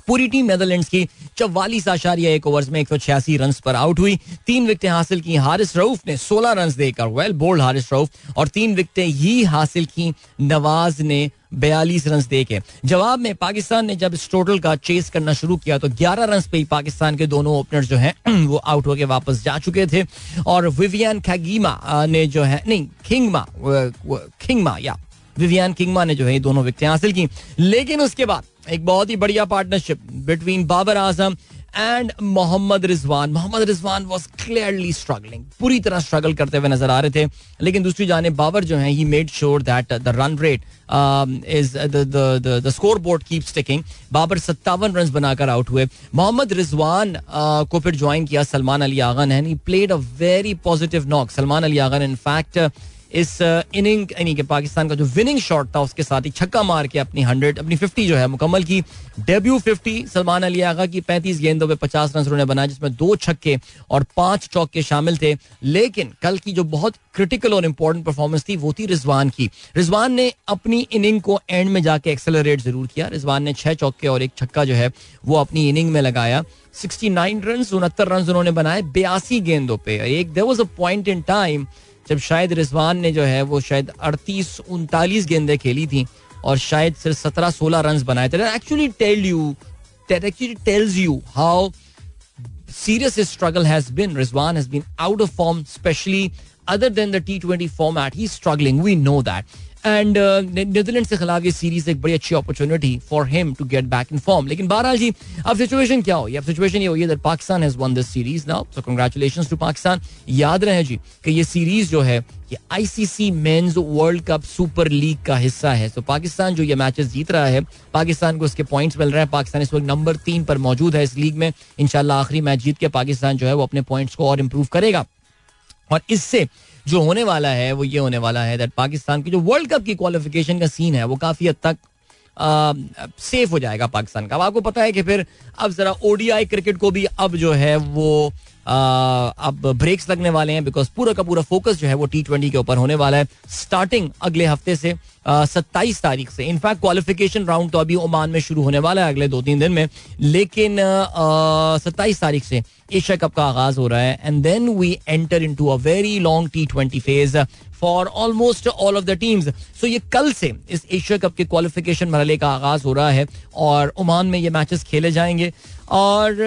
पूरी टीम नेदरलैंड्स की चौवालीस आशारिया एक ओवर्स में एक सौ छियासी रन पर आउट हुई। तीन विकेटें हासिल की हारिस रऊफ ने, सोलह रन देकर। Well bowled Haris Rauf. और तीन विकेटें ही हासिल की नवाज़ ने, बयालीस रन दे के जवाब में पाकिस्तान ने जब इस टोटल का चेस करना शुरू किया तो 11 रन पे ही पाकिस्तान के दोनों ओपनर जो हैं, वो आउट होके वापस जा चुके थे। और विवियन खगीमा ने जो है, नहीं किंगमा किंगमा या, विवियन किंगमा ने जो है दोनों विकटें हासिल की। लेकिन उसके बाद एक बहुत ही बढ़िया partnership between Babar Azam and Mohammad Rizwan. Mohammad Rizwan was clearly struggling पूरी तरह स्ट्रगल करते हुए नज़र आ रहे थे। लेकिन दूसरी जाने बाबर जो है ही made sure that the run rate is the scoreboard keep sticking Babar सत्तावन रन बनाकर आउट हुए। मोहम्मद रिजवान uh, को फिर ज्वाइन किया सलमान अली आगा ने played a very positive knock Salman Ali Agha ने इनफैक्ट इस इनिंग, यानी कि पाकिस्तान का जो विनिंग शॉट था, उसके साथ ही छक्का मार के अपनी हंड्रेड अपनी फिफ्टी जो है मुकम्मल की। डेब्यू फिफ्टी सलमान अली आगा की पैंतीस गेंदों पे पचास रन उन्होंने बनाया जिसमें दो छक्के और पाँच चौके शामिल थे। लेकिन कल की जो बहुत क्रिटिकल और इंपॉर्टेंट परफॉर्मेंस थी, वो थी रिजवान की। रिजवान ने अपनी इनिंग को एंड में जाके एक्सेलरेट ज़रूर किया। रिजवान ने छह चौके और एक छक्का जो है, वो अपनी इनिंग में लगाया। 69 रन उनहत्तर रन उन्होंने बनाए, बयासी गेंदों पे। एक there was a point in time जब शायद रिजवान ने जो है वो शायद अड़तीस उनतालीस गेंदे खेली थी और शायद सिर्फ़ सत्रह सोलह रन बनाए थे actually tell you actually tells you how serious his struggle has been. Rizwan has been out of form, especially other than the T20 format. He's struggling. We know that. And Netherland uh, के खिलाफ ये series एक बड़ी अच्छी opportunity for him to get back in form लेकिन बहरहाल जी अब situation क्या हुई अब सिचुएशन ये हुई that Pakistan has won this series now so congratulation to Pakistan याद रहे जी कि ये सीरीज़ जो है ये ICC men's world cup super league का हिस्सा है। तो पाकिस्तान जो ये मैचेस जीत रहा है पाकिस्तान को उसके पॉइंट्स मिल रहे हैं। पाकिस्तान इस वक्त नंबर तीन पर मौजूद है इस लीग में। इंशाल्लाह आखिरी मैच जीत के पाकिस्तान जो है वो अपने पॉइंट्स को और इम्प्रूव करेगा। और इससे जो होने वाला है, वो ये होने वाला है दैट पाकिस्तान की जो वर्ल्ड कप की क्वालिफिकेशन का सीन है, वो काफ़ी हद तक सेफ़ हो जाएगा पाकिस्तान का। अब आपको पता है कि फिर, अब जरा ओडीआई क्रिकेट को भी अब जो है वो अब ब्रेक्स लगने वाले हैं बिकॉज़ पूरा का पूरा फोकस जो है वो टी ट्वेंटी के ऊपर होने वाला है। स्टार्टिंग अगले हफ़्ते से सत्ताईस तारीख से। इनफैक्ट क्वालिफिकेशन राउंड तो अभी ओमान में शुरू होने वाला है अगले दो तीन दिन में। लेकिन सत्ताईस तारीख से एशिया कप का आगाज़ हो रहा है। And then we enter into a very long T twenty phase for almost all of the teams so ये कल से इस एशिया कप के क्वालिफिकेशन मरहले का आगाज़ हो रहा है और ओमान में ये मैचेस खेले जाएँगे। और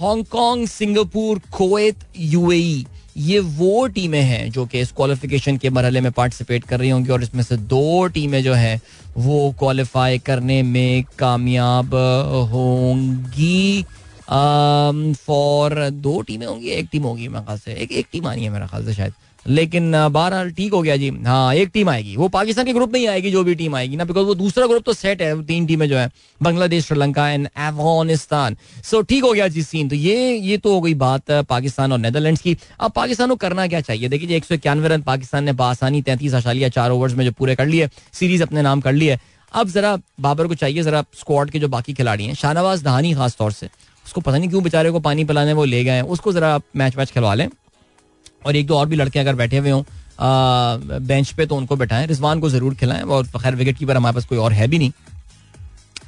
हांगकांग सिंगापुर कोवैत यूएई ये वो टीमें हैं जो कि इस क्वालिफिकेशन के मरहले में पार्टिसिपेट कर रही होंगी और इसमें से दो टीमें जो हैं, वो क्वालिफाई करने में कामयाब होंगी। फॉर दो टीमें होंगी, एक टीम होगी मेरे ख्याल से। एक एक टीम आनी है मेरे ख्याल से शायद। लेकिन बहरहाल ठीक हो गया जी। हाँ एक टीम आएगी। वो पाकिस्तान के ग्रुप में ही आएगी, जो भी टीम आएगी ना बिकॉज़ वो दूसरा ग्रुप तो सेट है तीन टीमें जो है। बांग्लादेश, श्रीलंका एंड अफ़गानिस्तान। सो ठीक हो गया जी सीन तो ये ये तो हो गई बात पाकिस्तान और नेदरलैंड की। अब पाकिस्तान को करना क्या चाहिए? देखिए एक सौ इक्यानवे रन पाकिस्तान ने बासानी तैंतीस आशालिया चार ओवर्स में जो पूरे कर लिए सीरीज़ अपने नाम कर लिए। अब जरा बाबर को चाहिए, जरा स्क्वाड के जो बाकी खिलाड़ी हैं, शाहनवाज दहानी खासतौर से, उसको पता नहीं क्यों बेचारे को पानी पिलाने वो ले गए हैं, उसको जरा मैच वैच खिलवा लें। और एक दो और भी लड़के अगर बैठे हुए हों बेंच पे तो उनको बैठाएँ। रिजवान को ज़रूर खिलाएँ और खैर विकेट कीपर हमारे पास कोई और है भी नहीं।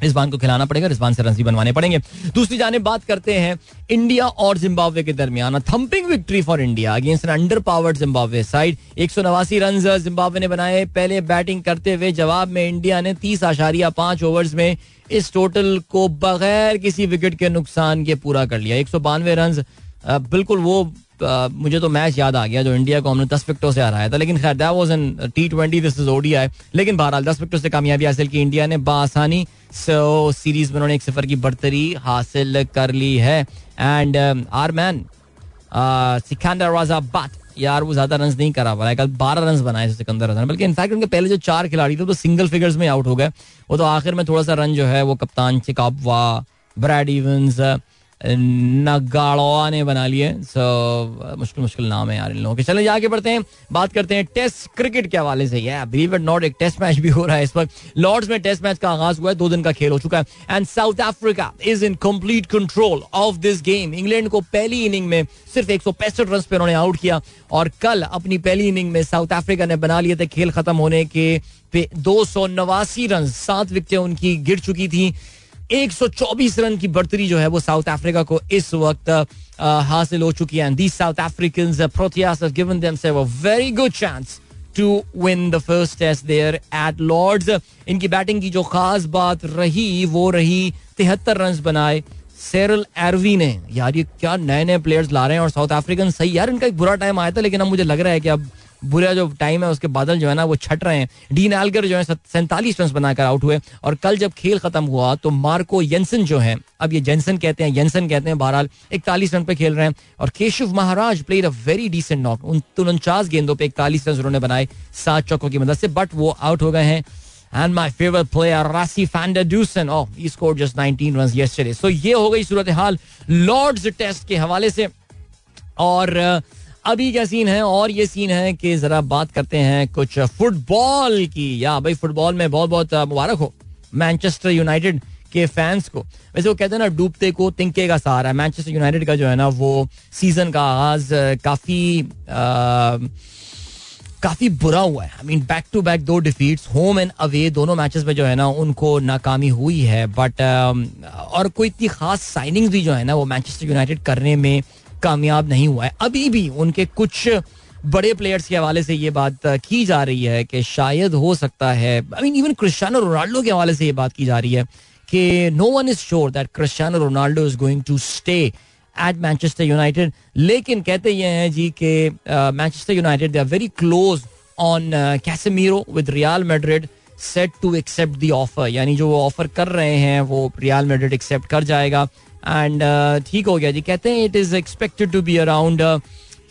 रिजवान को खिलाना पड़ेगा, रिजवान से रन बनवाने पड़ेंगे। दूसरी जाने बात करते हैं, इंडिया और जिम्बाब्वे के दरमियान। Thumping victory for India against an underpowered Zimbabwe side एक सौ नवासी रन जिम्बाब्वे ने बनाए। पहले बैटिंग करते हुए जवाब में इंडिया ने तीस आशारिया पाँच ओवर्स में इस टोटल को बगैर किसी विकेट के नुकसान के पूरा कर लिया। एक सौ बानवे रन बिल्कुल वो मुझे तो मैच याद आ गया जो इंडिया को हमने दस विकटों से हराया था, लेकिन खैर that was an T twenty this is ODI लेकिन बहरहाल, दस विकेटों से कामयाबी हासिल की इंडिया ने बासानी सो सीरीज़ में उन्होंने एक सिफर की बढ़तरी हासिल कर ली है। And our man Sikandar Raza but यार, वो ज़्यादा रन नहीं करा पाया। कल बारह रन बनाए सिकंदर रजा बल्कि इनफैक्ट उनके पहले जो चार खिलाड़ी थे, वो तो सिंगल फिगर्स में आउट हो गए। वो तो आखिर में थोड़ा सा रन जो है, वो कप्तान चिकाबवा ब्रैड इवंस नगाड़वा ने बना लिए। सो मुश्किल मुश्किल नाम है यार इन लोगों के। चले, आगे बढ़ते हैं। बात करते हैं टेस्ट क्रिकेट के हवाले से। यार बिलीव इट नॉट एक टेस्ट मैच भी हो रहा है इस वक्त। लॉर्ड्स में टेस्ट मैच का आगाज़ हुआ है। दो दिन का खेल हो चुका है। And South Africa is in complete control of this game England को पहली इनिंग में सिर्फ़ एक सौ पैंसठ रन पे उन्होंने आउट किया। और कल अपनी पहली इनिंग में साउथ अफ्रीका ने बना लिए थे। खेल खत्म होने के पे दो सौ नवासी रन सात विकेटें उनकी गिर चुकी थी। 124 रन की बढ़तरी जो है वो साउथ अफ्रीका को इस वक्त हासिल हो चुकी है। The South African Proteas have given a very good chance to win the first test there at Lord's इनकी बैटिंग की जो खास बात रही, वो रही तिहत्तर रन बनाए सेरल एरवी ने। यार, ये क्या नए नए प्लेयर्स ला रहे हैं और साउथ अफ्रीकन सही। यार, इनका एक बुरा टाइम आया था, लेकिन अब मुझे लग रहा है कि अब बुरा जो टाइम है उसके बादल जो है ना वो छट रहे हैं। डीन एल्गर जो है सैंतालीस रन बनाकर आउट हुए। और कल जब खेल खत्म हुआ तो मार्को येंसन जो है अब ये जेंसन कहते हैं येंसन कहते हैं बहरहाल इकतालीस रन पे खेल रहे हैं। और Keshav Maharaj played a very decent knock उनचास गेंदों पे इकतालीस रन उन्होंने बनाए सात चौकों की मदद से बट वो आउट हो गए हैं। Favorite player, Rassi van der Dusen. Oh, he scored just 19 runs yesterday. So ये हो गई सूरत हाल लॉर्ड्स टेस्ट के हवाले से। और अभी क्या सीन है? और ये सीन है कि जरा बात करते हैं कुछ फुटबॉल की। या भाई फुटबॉल में बहुत बहुत मुबारक हो मैनचेस्टर यूनाइटेड के फैंस को। वैसे वो कहते हैं ना डूबते को तिंके का सहारा। मैनचेस्टर यूनाइटेड का जो है ना वो सीज़न का आगाज़ काफ़ी आ, काफ़ी बुरा हुआ है। I mean back to back दो डिफीट्स होम एंड अवे दोनों मैचेस में जो है ना उनको नाकामी हुई है। बट और कोई इतनी खास साइनिंग भी जो है ना वो मैनचेस्टर यूनाइटेड करने में कामयाब नहीं हुआ है। अभी भी उनके कुछ बड़े प्लेयर्स के हवाले से ये बात की जा रही है कि शायद हो सकता है I mean even Cristiano Ronaldo के हवाले से ये बात की जा रही है कि no one is sure that Cristiano Ronaldo is going to stay at Manchester United लेकिन कहते ये हैं जी कि Manchester United they are very close on Casemiro with Real Madrid set to accept the offer यानी जो वो ऑफ़र कर रहे हैं, वो रियाल मेड्रिड एक्सेप्ट कर जाएगा। एंड uh, ठीक हो गया जी। कहते हैं it is expected to be around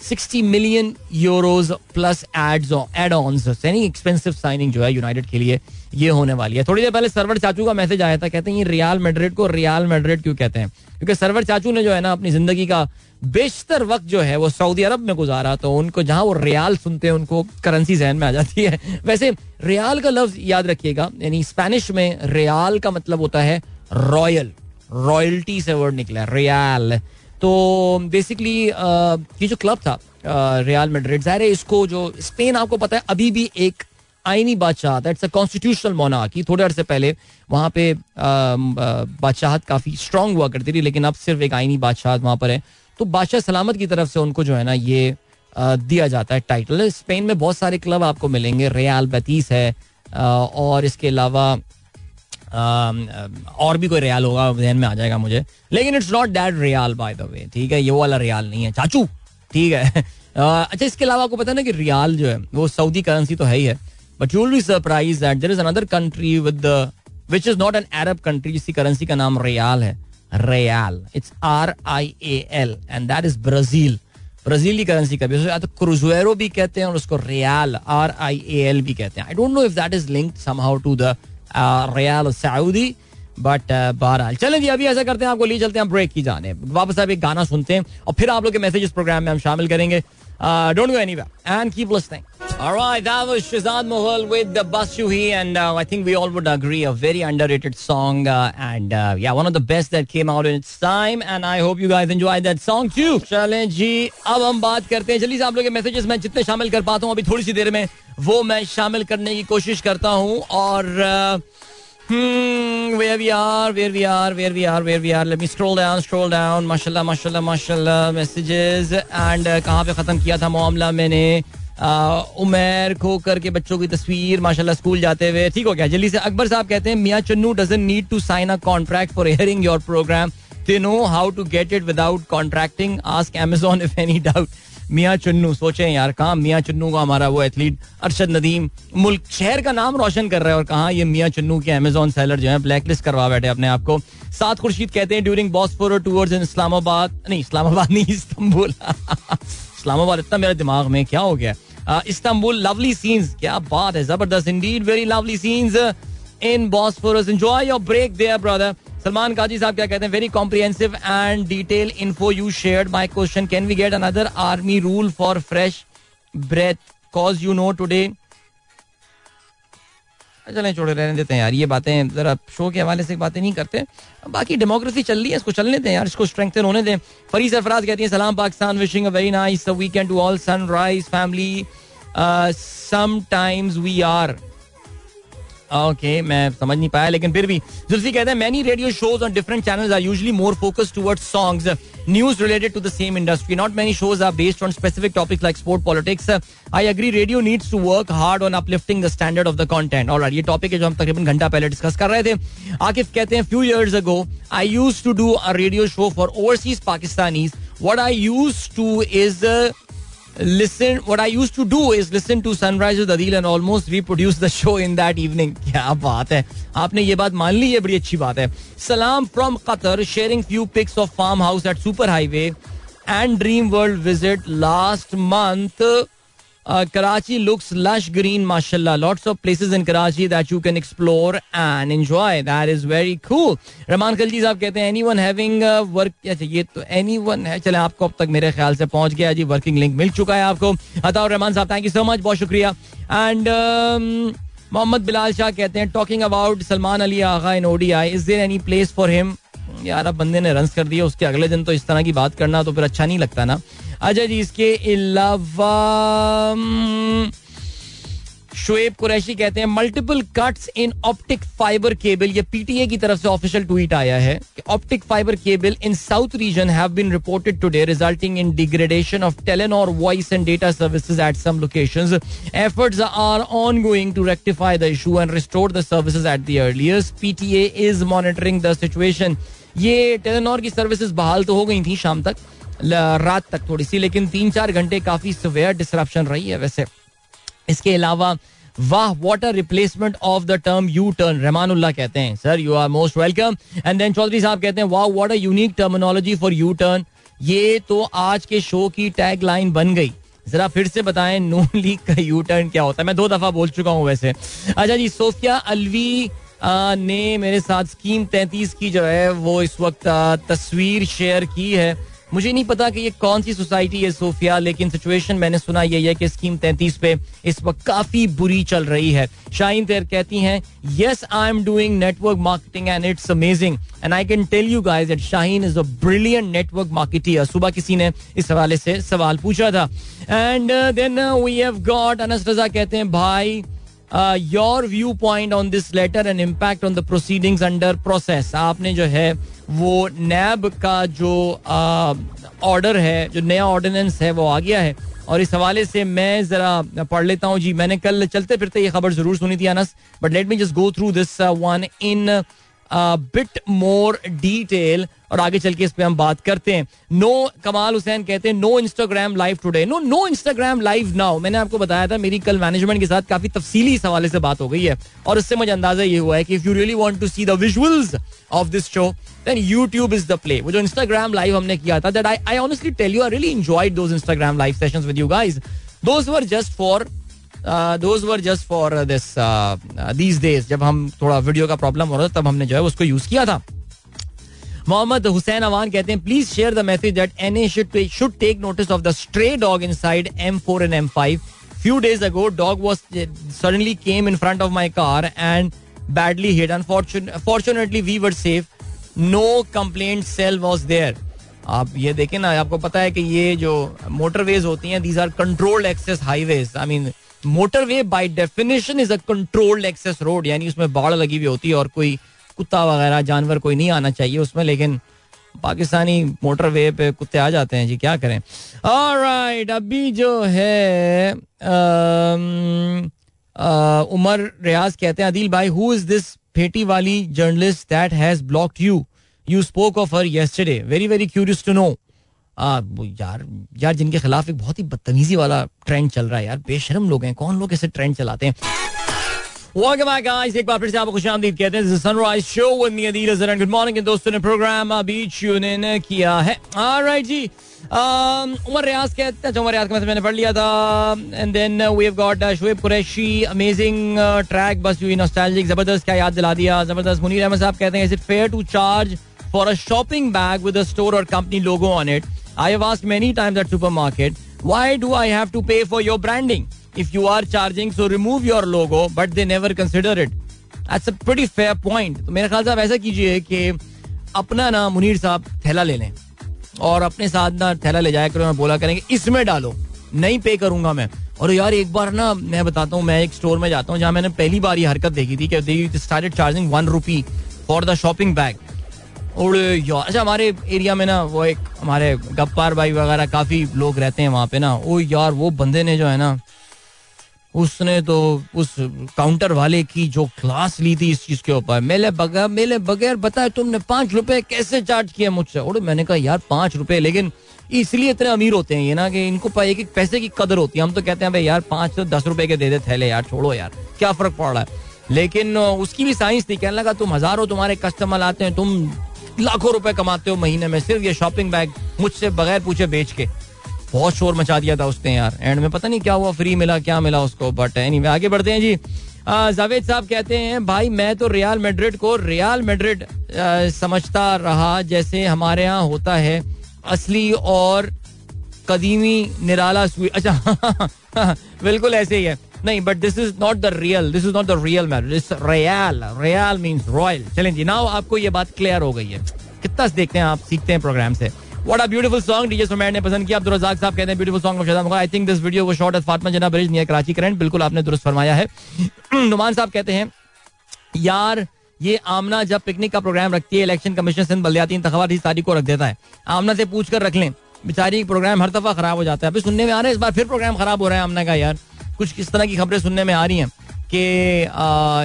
sixty million euros plus adds add ons यानी एक्सपेंसिव साइनिंग जो है यूनाइटेड के लिए ये होने वाली है। थोड़ी देर पहले सरवर चाचू का मैसेज आया था। कहते हैं ये रियाल मेड्रिड को रियाल मेड्रिड क्यों कहते हैं? क्योंकि सरवर चाचू ने जो है ना अपनी ज़िंदगी का बेशतर वक्त जो है वो सऊदी अरब में गुजारा। तो उनको जहाँ वो रियाल सुनते हैं उनको करेंसी जहन में आ जाती है। वैसे रियाल का लफ्ज याद रखिएगा। यानी स्पेनिश में रियाल का मतलब होता है रॉयल रॉयल्टी से वर्ड निकला रियाल तो बेसिकली ये जो क्लब था रियाल मेड्रिड ज़ाहिर है इसको जो स्पेन आपको पता है, अभी भी एक आईनी बादशाह था इट्स अ कॉन्स्टिट्यूशनल मोनार्की थोड़े अरसे पहले वहाँ पे बादशाहत काफ़ी स्ट्रांग हुआ करती थी, लेकिन अब सिर्फ़ एक आईनी बादशाहत वहाँ पर है। तो बादशाह सलामत की तरफ़ से उनको जो है ना, ये दिया जाता है टाइटल स्पेन में बहुत सारे क्लब आपको मिलेंगे रियाल बतीस है और इसके अलावा और भी कोई रियाल होगा, जहन में आ जाएगा मुझे। लेकिन it's not that riyal by the way ठीक है? ये वाला रियाल नहीं है। चाचू, ठीक है? अच्छा इसके अलावा आपको पता ना कि रियाल जो है, वो सऊदी करेंसी तो है ही है but you will be surprise that there is another country with which is not an Arab country जिसकी करेंसी का नाम रियाल है। Real it's R I A L and that is Brazil Brazil की currency का भी तो क्रुजेरो भी कहते हैं, और उसको real R I A L भी कहते हैं। I don't know if that is linked somehow to the riyal Saudi but बहरहाल। चलें जी, अभी ऐसा करते हैं, आपको लिए चलते हैं ब्रेक की जाने वापस आप एक गाना सुनते हैं, और फिर आप लोग के मैसेज इस प्रोग्राम में हम शामिल करेंगे। Don't go anywhere and keep listening Alright, that was Shazad Mohal with the Bashuhi, and uh, I think we all would agree a very underrated song, uh, and uh, yeah, one of the best that came out in its time, and I hope you guys enjoyed that song too. चलें जी अब हम बात करते हैं जल्दी से आप लोग के मैसेजेस मैं जितने शामिल कर पाता हूँ अभी थोड़ी सी देर में वो मैं शामिल करने की कोशिश करता हूँ और uh, Hmm, where we are, where we are, where we are, where we are. Let me scroll down, scroll down. माशाल्लाह, माशाल्लाह, माशाल्लाह. Messages. And uh, कहाँ पे खत्म किया था मामला मैंने? उमेर के बच्चों की तस्वीर माशाल्लाह स्कूल जाते हुए। ठीक हो गया? जल्दी से अकबर साहब कहते हैं मियाँ Channu doesn't need to sign a contract for hearing your programme they know how to get it without contracting ask Amazon if any doubt मियाँ चुन्नू, सोचे यार, कहा मियाँ चुन्नू का हमारा वो एथलीट अरशद नदीम, मुल्क, शहर का नाम रोशन कर रहा है और कहा ये मियाँ चुन्नू के अमेजोन सेलर जो है ब्लैक लिस्ट करवा बैठे अपने आप को। सात खुर्शीद कहते हैं ड्यूरिंग बॉसफोर टूवर्स इन इस्लामाबाद नहीं इस्लामाबाद नहीं इस्तांबुल इस्लामाबाद इतना मेरे दिमाग में, क्या हो गया? इस्तांबुल लवली सीन्स क्या बात है, ज़बरदस्त indeed very lovely scenes in Bosphorus enjoy your break there brother Salman Kazi साहब क्या कहते हैं very comprehensive and detail info you shared my question can we get another army rule for fresh breath cause you know today चलें छोड़े रहने देते हैं यार ये बातें जरा शो के हवाले से बातें नहीं करते बाकी डेमोक्रेसी चल रही है इसको चलने दें यार इसको स्ट्रेंथन होने दें फरी सरफराज कहती हैं सलाम Pakistan wishing a very nice weekend to all Sunrise family sometimes we are okay मैं समझ नहीं पाया, लेकिन फिर भी जुल्फी कहते हैं many radio shows on different channels are usually more focus towards songs news related to the same industry not many shows are based on specific topics like sport politics I agree radio needs to work hard on uplifting the standard of the content और ये topic है जो हम तकरीबन घंटा पहले discuss कर रहे थे। आकिफ कहते हैं few years ago I use to do a radio show for overseas Pakistanis what I use to is listen what I used to do is listen to Sunrise with Adil and almost reproduce the show in that evening. क्या बात है आपने ये बात मान ली ये बड़ी अच्छी बात है सलाम from Qatar sharing few pics of farm house at super highway and dream world visit last month Uh, looks lush green, mashallah. Lots of places in Karachi that you can explore and enjoy. That is very cool. Raman Khalji साहब कहते हैं anyone having work अच्छा ये तो anyone है चले आपको अब तक मेरे ख्याल से पहुँच गया जी वर्किंग लिंक मिल चुका है आपको अताउर रहमान साहब थैंक यू सो मच बहुत शुक्रिया एंड मोहम्मद बिलाल शाह कहते हैं talking about Salman Ali Agha in ODI is there any place for him यार अब बंदे ने रन कर दिया उसके अगले दिन तो इस तरह की बात करना तो फिर अच्छा नहीं लगता ना अच्छा जी, इसके अलावा शुएब कुरैशी कहते हैं multiple cuts in optic fibre cable ये पीटीए की तरफ़ से ऑफिशियल ट्वीट आया है कि optic fibre cable in south region have been reported today resulting in degradation of Telenor voice and data services at some locations efforts are ongoing to rectify the issue and restore the services at the earliest PTA is monitoring the situation ये Telenor की services बहाल तो हो गई थी शाम तक रात तक थोड़ी सी, लेकिन तीन चार घंटे काफ़ी सवेयर डिसरप्शन रही है वैसे। इसके अलावा, वाह water replacement of the term U turn Rahmanullah कहते हैं। Sir you are most welcome and then Chaudhry साहब कहते हैं वाह what a unique terminology for U turn ये तो आज के शो की टैग लाइन बन गई। जरा फिर से बताएँ, नून लीग का यू टर्न क्या होता है? मैं दो दफ़ा बोल चुका हूँ वैसे। अच्छा जी, सोफिया अलवी ने मेरे साथ स्कीम तैतीस की जो है, वो इस वक्त तस्वीर शेयर की है। मुझे नहीं पता कि ये कौन सी सोसाइटी है, सोफिया, लेकिन सिचुएशन मैंने सुना यही है कि स्कीम तैतीस पे इस वक्त काफ़ी बुरी चल रही है। शाइन तेर कहती हैं yes I am doing network marketing and it's amazing and I can tell you guys that Shaheen is a brilliant network marketeer सुबह किसी ने इस हवाले से सवाल पूछा था। And then we have got Anas Raza कहते हैं, भाई your view point on this letter and impact on the proceedings under process आपने जो है, वो नैब का जो ऑर्डर है, जो नया ऑर्डिनेंस है, वो आ गया है। और इस हवाले से मैं जरा पढ़ लेता हूँ। जी, मैंने कल, चलते फिरते ये खबर ज़रूर सुनी थी Anas but let me just go through this one in bit more detail और आगे चल के इस पे हम बात करते हैं। नो कमाल हुसैन कहते हैं no Instagram live today no no Instagram live now मैंने आपको बताया था, मेरी कल मैनेजमेंट के साथ काफ़ी तफसीली इस हवाले से बात हो गई है। और इससे मुझे अंदाज़ा ये हुआ है कि if you really want to see the visuals of this show then YouTube is the play वो जो इंस्टाग्राम लाइव हमने किया था that I I honestly tell you I really enjoyed those Instagram live sessions with you guys those were just for those were just for this these days जब हम थोड़ा video का problem हो रहा था, तब हमने जो है उसको यूज़ किया था। मोहम्मद हुसैन अवान कहते हैं please share the message that N A should take notice of the stray dog inside M four and M five few days ago dog was suddenly came in front of my car and badly hit unfortunately we were safe no complaint cell was there आप ये देखें ना, आपको पता है कि ये जो मोटरवेज होती हैं these are controlled access highways I mean motorway by definition is a controlled access road यानी उसमें बाढ़ लगी हुई होती है और कोई कुत्ता वगैरह, जानवर कोई नहीं आना चाहिए उसमें, लेकिन पाकिस्तानी मोटरवे पे कुत्ते आ जाते हैं जी, क्या करें? राइट अभी जो है उमर रियाज कहते हैं, अदिल भाई हु इज़ दिस फेटी वाली journalist that has blocked you you spoke of her yesterday very very curious to know यार यार जिनके खिलाफ एक बहुत ही बदतमीजी वाला ट्रेंड चल रहा है यार, बेशरम लोग हैं, कौन लोग ऐसे ट्रेंड चलाते हैं? प्रोग्राम अभी जी। उमर रियाज कहते हैं का मैंने पढ़ लिया था। अमेजिंग ट्रैक बस यू नॉस्टैल्जिक ज़बरदस्त, क्या याद दिला दिया, ज़बरदस्त। मुनीर अहमद साहब कहते हैं शॉपिंग बैग विद स्टोर और company logo on it I have asked many times at supermarket, why do I have to pay for your branding? If you are charging, so remove your logo, but they never consider it. That's a pretty fair point. तो मेरे ख्याल से आप ऐसा कीजिए कि अपना ना मुनीर साहब थैला ले लें और अपने साथ ना थैला ले जाया करो बोला करेंगे इसमें डालो नहीं पे करूँगा मैं और यार एक बार ना मैं बताता हूँ मैं एक स्टोर में जाता हूँ जहाँ मैंने पहली बार ये हरकत देखी थी कि they started charging one rupee for the shopping bag यार अच्छा हमारे एरिया में ना वो एक हमारे गप्पार भाई वगैरह काफ़ी लोग रहते हैं वहाँ पे ना। ओ, यार, वो बंदे ने जो है ना, उसने तो उस काउंटर वाले की जो क्लास ली थी इस चीज़ के ऊपर। मेले बगैर मेले बगैर बताया तुमने पाँच रुपए कैसे चार्ज किया मुझसे? और मैंने कहा, यार, पाँच रुपए, लेकिन इसलिए इतने अमीर होते हैं ये ना कि इनको एक एक पैसे की कदर होती है। हम तो कहते हैं, भाई यार, पाँच तो दस रुपए के दे दे, थैले यार, छोड़ो यार, क्या फ़र्क पड़ रहा है? लेकिन उसकी भी साइंस थी, कहने लगा, तुम हज़ारों तुम्हारे कस्टमर आते हैं, तुम लाखों रुपए कमाते हो महीने में सिर्फ़ ये शॉपिंग बैग मुझसे बगैर पूछे बेच के। बहुत शोर मचा दिया था उसने यार। एंड में पता नहीं क्या हुआ फ्री मिला क्या मिला उसको बट एनी anyway, आगे बढ़ते हैं जी। जावेद साहब कहते हैं भाई मैं तो रियाल मेड्रिड को रियाल मेड्रिड समझता रहा जैसे हमारे यहाँ होता है असली और कदीमी निराला स्वीट अच्छा बिल्कुल ऐसे ही है। नहीं but this is not the real this is not the real marriage it's real real means royal चलें जी नाउ आपको ये बात क्लियर हो गई है। कितना देखते हैं आप, सीखते हैं प्रोग्राम से। What a beautiful song DJ Sumair ने पसंद किया। अब्दुल साहब कहते हैं beautiful song of Shahzad I think this video was shot at Fatima Jinnah bridge near Karachi current बिल्कुल आपने दुरुस्त फरमाया है। नुमान साहब कहते हैं, यार, ये आमना जब पिकनिक का प्रोग्राम रखती है इलेक्शन कमीशन सिंध बल्दियाती इंतबात इस तारीख को रख देता है। आमना से पूछ कर रख लें। बेचारी प्रोग्राम हर दफ़ा खराब हो जाता है। अभी सुनने में आ रहा है, इस बार फिर प्रोग्राम खराब हो रहा है आमना का, यार। कुछ किस तरह की खबरें सुनने में आ रही हैं कि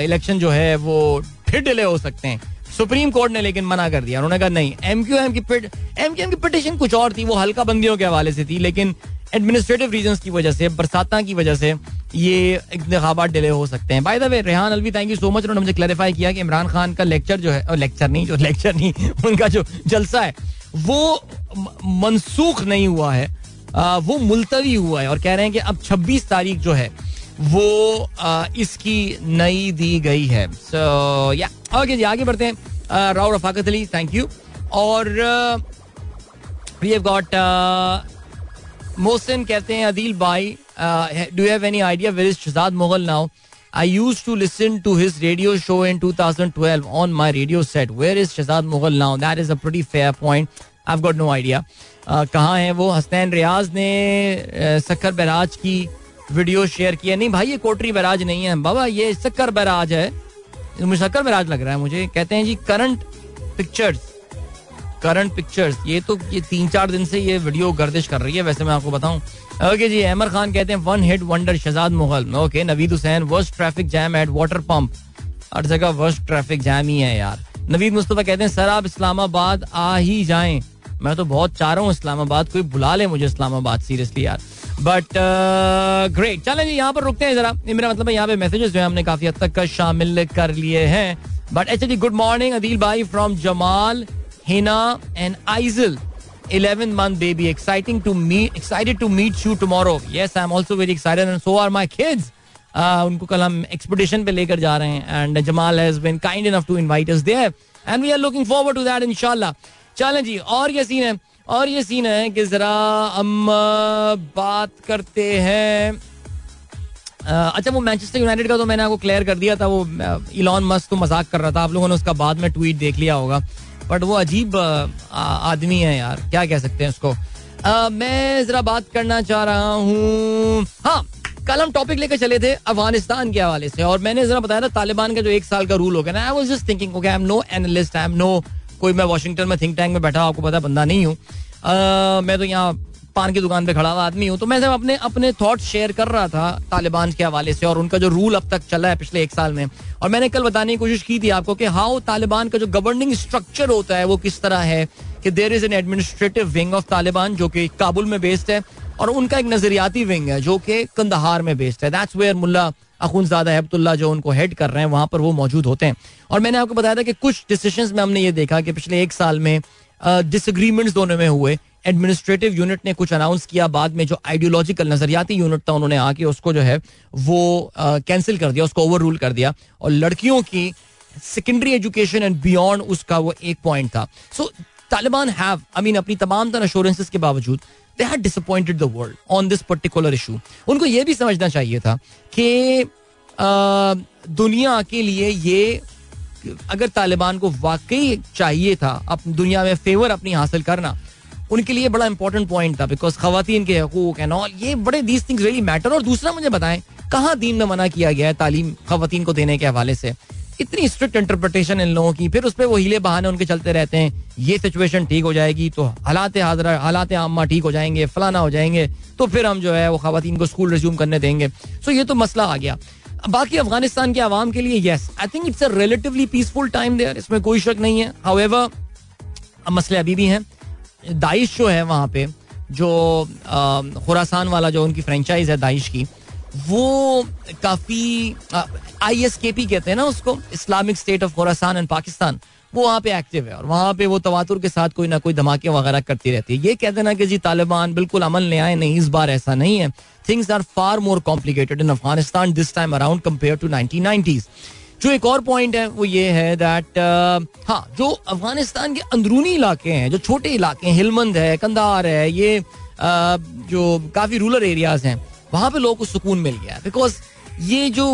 इलेक्शन जो है वो फिर डिले हो सकते हैं। सुप्रीम कोर्ट ने लेकिन मना कर दिया। उन्होंने कहा, नहीं एम क्यू एम की एम क्यू एम की पिटिशन कुछ और थी, वो हल्का बंदियों के हवाले से थी, लेकिन एडमिनिस्ट्रेटिव रीजन की वजह से, बरसात की वजह से ये इंतबात डिले हो सकते हैं. By the way Rehan Alvi thank you so much उन्होंने मुझे क्लैरिफाई किया कि इमरान खान का लेक्चर जो है लेक्चर नहीं, जो लेक्चर नहीं, उनका जो जलसा है, वो मनसूख नहीं हुआ है। वो मुलतवी हुआ है और कह रहे हैं कि अब 26 तारीख जो है वो इसकी नई दी गई है सो या ओके जी आगे बढ़ते हैं राव रफाकत अली थैंक यू और वी हैव गॉट मोहसिन कहते हैं अदील भाई do have any idea where is Shahzad Mughal now I used to listen to his radio show in 2012 on my radio set. Where is Shazad Mughal now? That is a pretty fair point. I've got no idea. Uh, कहाँ है वो? हसनैन रियाज ने Sukkur barrage की video share किया नहीं भाई, ये कोटरी barrage नहीं है। बाबा, ये शक्कर बराज है। मुझे शक्कर बराज लग रहा है मुझे। कहते हैं जी, करंट पिक्चर्स। Current pictures. ये तो ये तीन चार दिन से ये वीडियो गर्दिश कर रही है, वैसे मैं आपको बताऊँ। ओके जी, अहमर खान कहते हैं one hit wonder Shahzad Mughal. Okay, Naveed Hussain worst traffic jam at water pump हर जगह वर्स्ट ट्रैफ़िक जैम ही है यार। नवीद मुस्तफ़ा कहते हैं, सर आप इस्लामाबाद आ ही जाएँ। मैं तो बहुत चाह रहा हूँ इस्लामाबाद कोई बुला ले मुझे इस्लामाबाद सीरियसली यार। बट ग्रेट चलें जी यहाँ पर रुकते हैं जरा। मेरा मतलब यहाँ पे मैसेजेस जो है हमने काफ़ी हद तक शामिल कर लिए हैं। But H G good morning Adeel भाई from Jamal Hina and Aizal. 11 month baby. Exciting to meet excited to meet you tomorrow. Yes i'm also very excited and so are my kids. Uh, उनको कल हम expedition पे लेकर जा रहे हैं। And Jamal has been kind enough to invite us there and we are looking forward to that इंशाल्लाह चलें जी, और ये सीन है, और ये सीन है कि जरा हम बात करते हैं। अच्छा वो मैनचेस्टर यूनाइटेड का तो मैंने आपको क्लियर कर दिया था, वो इलॉन मस्क तो मज़ाक कर रहा था। आप लोगों ने उसका बाद में ट्वीट देख लिया होगा। बट वो अजीब आदमी है यार, क्या कह सकते हैं उसको? मैं जरा बात करना चाह रहा हूँ। हाँ कल हम टॉपिक लेकर चले थे अफ़गानिस्तान के हवाले से, और मैंने जरा बताया था तालिबान का जो एक साल का रूल हो गया ना I was just thinking I am no analyst I am no कोई मैं वॉशिंगटन में थिंक टैंक में बैठा, आपको पता बंदा नहीं हूँ। मैं तो यहाँ पान की दुकान पे खड़ा हुआ आदमी हूँ। तो मैं सब अपने अपने थॉट्स शेयर कर रहा था तालिबान के हवाले से और उनका जो रूल अब तक चला है पिछले एक साल में। और मैंने कल बताने की कोशिश की थी आपको कि हाउ तालिबान का जो गवर्निंग स्ट्रक्चर होता है वो किस तरह है कि there is an administrative wing of Taliban जो कि काबुल में बेस्ड है और उनका एक नजरियाती विंग है जो कि कंदहार में बेस्ड है। दैट्स वेयर मुल्ला अखुनजादा हैबतुल्ला जो उनको हेड कर रहे हैं, वहाँ पर वो मौजूद होते हैं। और मैंने आपको बताया था कि कुछ डिसीज़न में हमने ये देखा कि पिछले एक साल में डिसग्रीमेंट्स दोनों में हुए। एडमिनिस्ट्रेटिव यूनिट ने कुछ अनाउंस किया, बाद में जो आइडियोलॉजिकल नजरियाती यूनिट था, उन्होंने आके उसको जो है, वो कैंसिल कर दिया, उसको ओवर रूल कर दिया। और लड़कियों की सेकेंडरी एजुकेशन एंड बियॉन्ड उसका वो एक पॉइंट था। So Taliban have I mean अपनी तमाम तरह अश्योरेंसेस के बावजूद they had disappointed the world on this particular issue उनको ये भी समझना चाहिए था कि दुनिया के लिए ये, अगर तालिबान को वाकई चाहिए था अपनी दुनिया में फेवर अपनी हासिल करना, उनके लिए बड़ा इंपॉर्टेंट पॉइंट था बिकॉज़ खातन के हकूक एंड ऑल ये बड़े दीज थिंग्स रियली मैटर और दूसरा मुझे बताएँ, कहाँ दीन में मना किया गया है तालीम खातन को देने के हवाले से? इतनी स्ट्रिक्ट इंटरप्रिटेशन इन लोगों की, फिर उस पर वो हीले बहाने उनके चलते रहते हैं, ये सिचुएशन ठीक हो जाएगी तो हालात हाजरा, हालात आमा ठीक हो जाएँगे, फलाना हो जाएँगे तो फिर हम जो है वो खातन को स्कूल रिज्यूम करने देंगे। सो ये तो मसला आ गया। बाकी अफ़गानिस्तान के आवाम के लिए yes I think it's a relatively peaceful time there इसमें कोई शक नहीं है। हाउएवर मसले अभी भी हैं। दाइश जो है वहाँ पे, जो खुरासान वाला जो उनकी फ्रेंचाइज है दाइश की वो काफ़ी आई एस के पी कहते हैं ना उसको Islamic State of Khorasan and Pakistan वो वहाँ पे एक्टिव है और वहाँ पे वो तवातुर के साथ कोई ना कोई धमाके वगैरह करती रहती है। ये कहते ना कि जी तालिबान बिल्कुल अमल ले आए, नहीं, इस बार ऐसा नहीं है। Things are far more complicated in Afghanistan this time around compare to nineteen nineties जो एक और पॉइंट है, वो ये है दैट हाँ जो अफ़गानिस्तान के अंदरूनी इलाके हैं, जो छोटे इलाके हैं हिलमंद है कंदार है, ये जो काफ़ी रूरल एरियाज़ हैं वहाँ पे लोगों को सुकून मिल गया। बिकॉज़ ये जो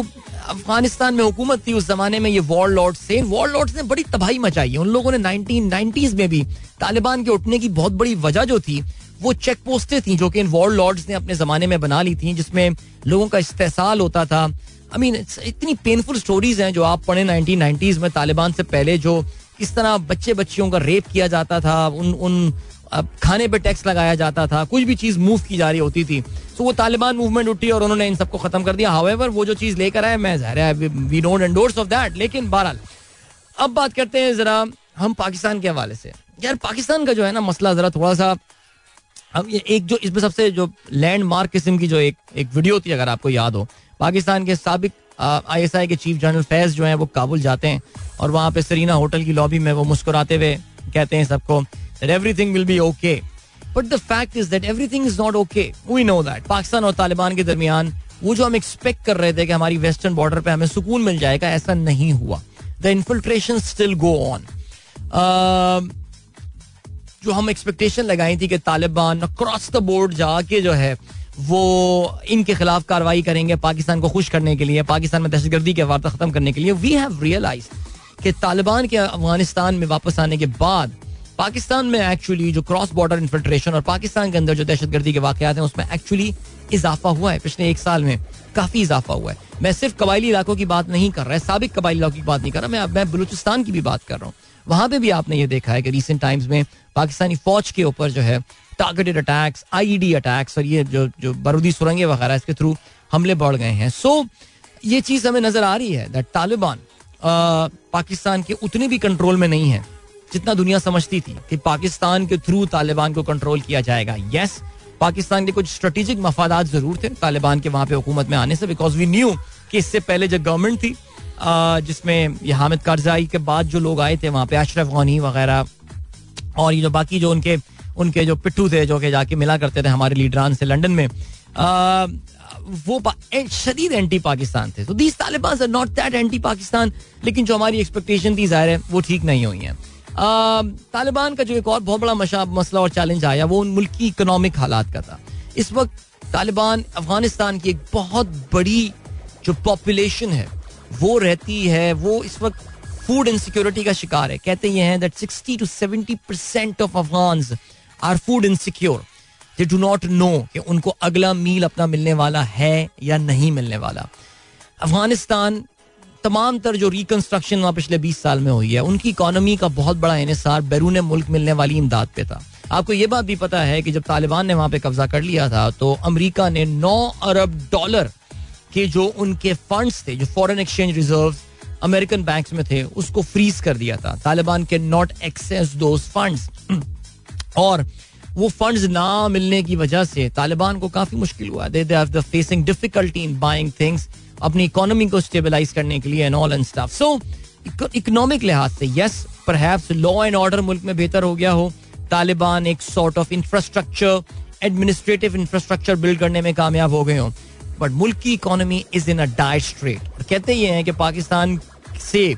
अफ़गानिस्तान में हुकूमत थी उस जमाने में ये वॉर लॉर्ड से वॉर लॉर्ड ने बड़ी तबाही मचाई है। उन लोगों ने नाइनटीन नाइनटीज में भी तालिबान के उठने की बहुत बड़ी वजह जो थी, वो चेक पोस्टें थी, जो कि इन वॉर लॉर्ड्स ने अपने जमाने में बना ली थी, जिसमें लोगों का इस्तेसाल होता था। आई मीन इतनी पेनफुल स्टोरीज हैं जो आप पढ़े नाइनटीन नाइनटीज में तालिबान से पहले जो किस तरह बच्चे बच्चियों का रेप किया जाता था, उन उन खाने पे टैक्स लगाया जाता था, कुछ भी चीज़ मूव की जा रही होती थी। तो वो तालिबान मूवमेंट उठी और उन्होंने इन सबको खत्म कर दिया। हावेवर वो जो चीज़ लेकर आए, मैं we don't endorse of that लेकिन बहरहाल, अब बात करते हैं जरा हम पाकिस्तान के हवाले से। यार, पाकिस्तान का जो है ना मसला जरा थोड़ा सा अब ये एक जो इसमें सबसे जो लैंडमार्क किस्म की जो एक एक वीडियो थी अगर आपको याद हो, पाकिस्तान के सबक आई एस आई के चीफ जनरल फैज जो है, वो काबुल जाते हैं और वहाँ पे सरीना होटल की लॉबी में वो मुस्कुराते हुए कहते हैं सबको everything will be okay but the fact is that everything is not okay we know that Pakistan और तालिबान के दरमियान वो जो हम एक्सपेक्ट कर रहे थे कि हमारी वेस्टर्न बॉर्डर पे हमें सुकून मिल जाएगा ऐसा नहीं हुआ the infiltration still go on जो हम एक्सपेक्टेशन लगाई थी कि तालिबान अक्रॉस द बोर्ड जाके जो है वो इनके खिलाफ कार्रवाई करेंगे पाकिस्तान को खुश करने के लिए पाकिस्तान में दहशतगर्दी के वार्ता खत्म करने के लिए वी हैव रियलाइज़ कि तालिबान के अफ़गानिस्तान में वापस आने के बाद पाकिस्तान में एक्चुअली जो क्रॉस बॉर्डर इन्फिल्ट्रेशन और पाकिस्तान के अंदर जो दहशतगर्दी के वाकत हैं, उसमें एक्चुअली इजाफा हुआ है। पिछले एक साल में काफ़ी इजाफा हुआ है। मैं सिर्फ़ कबायली इलाकों की बात नहीं कर रहा है सबक कबायली इलाकों की बात नहीं कर रहा, मैं मैं बलूचिस्तान की भी बात कर रहा हूँ। वहाँ पे भी आपने ये देखा है कि रिसेंट टाइम्स में पाकिस्तानी फौज के ऊपर जो है टारगेटेड अटैक्स आईईडी अटैक्स और ये जो जो बारूदी सुरंगे वगैरह इसके थ्रू हमले बढ़ गए हैं। सो ये चीज़ हमें नज़र आ रही है दैट तालिबान पाकिस्तान के उतने भी कंट्रोल में नहीं है। जितना दुनिया समझती थी कि पाकिस्तान के थ्रू तालिबान को कंट्रोल किया जाएगा। यस पाकिस्तान के कुछ स्ट्रेटेजिक मफादात ज़रूर थे तालिबान के वहाँ पे हुकूमत में आने से बिकॉज़ वी न्यू कि इससे पहले जो गवर्नमेंट थी जिसमें ये हामिद कारजाई के बाद जो लोग आए थे, वहाँ पे अशरफ गनी वगैरह और ये जो बाकी जो उनके उनके जो पिट्ठू थे, जो कि जाके मिला करते थे हमारे लीडरान से लंदन में वो शदीद एंटी पाकिस्तान थे। तो these Taliban not that anti Pakistan लेकिन जो हमारी एक्सपेक्टेशन थी, ज़ाहिर है, वो ठीक नहीं हुई है। तालिबान का जो एक और बहुत बड़ा मसला और चैलेंज आया, वो उन मुल्क की इकोनॉमिक हालात का था। इस वक्त तालिबान अफ़गानिस्तान की एक बहुत बड़ी जो पॉपुलेशन है, वो रहती है, वो इस वक्त फ़ूड इनसिक्योरिटी का शिकार है। कहते ये हैं that sixty to seventy percent of Afghan are food insecure they do not know कि उनको अगला मील अपना मिलने वाला है या नहीं मिलने वाला। अफ़गानिस्तान तमाम तर जो रिकंस्ट्रक्शन वहाँ पिछले बीस साल में हुई है, उनकी इकोनॉमी का बहुत बड़ा इसार बैरून मुल्क मिलने वाली इमदाद पे था। आपको ये बात भी पता है कि जब तालिबान ने वहाँ पे कब्जा कर लिया था तो अमेरिका ने 9 अरब डॉलर के जो उनके फंड्स थे, जो foreign exchange reserve American bank में थे, उसको फ्रीज कर दिया था। तालिबान के नॉट एक्सेस दोज फंड्स और वो फंड्स ना मिलने की वजह से तालिबान को काफ़ी मुश्किल हुआ they they facing difficulty in buying things अपनी इकोनॉमी को स्टेबलाइज करने के लिए and all and stuff so economic लिहाज से yes perhaps law and order मुल्क में बेहतर हो गया हो। तालिबान एक sort of infrastructure administrative infrastructure build करने में कामयाब हो गए हो। बट मुल्क की economy is in a dire strait और कहते ये हैं कि पाकिस्तान से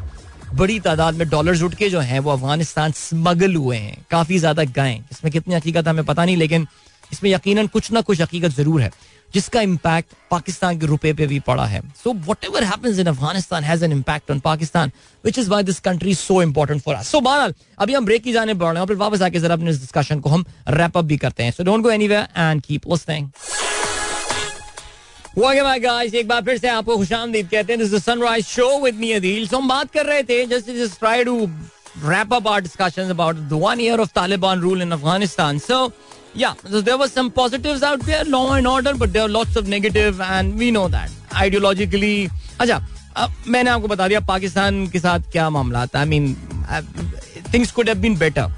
बड़ी तादाद में डॉलर उठ के जो हैं, वो अफ़गानिस्तान स्मगल हुए हैं। काफ़ी ज़्यादा गए इसमें कितनी हकीकत हमें पता नहीं, लेकिन इसमें यकीनन कुछ ना कुछ हकीकत ज़रूर है, जिसका इम्पैक्ट पाकिस्तान के रुपए पे भी पड़ा है। So whatever in Afghanistan has an impact on Pakistan which is why this country so important for so बहरहाल, अभी हम ब्रेक की जाने बढ़ रहे हैं, और फिर वापस आके जरा अपने डिस्कशन को हम रैप अप भी करते हैं। So don't go anywhere and keep guys एक बार फिर से आपको खुशामदीद कहते हैं। This is Sunrise show with me Adeel so हम बात कर रहे थे just just try to wrap up our discussions about the one year of Taliban rule in Afghanistan so yeah so there was some positives out there law and order but there lots of negative and we know that ideologically अच्छा अब मैंने आपको बता दिया पाकिस्तान के साथ क्या मामला था I mean things could have been better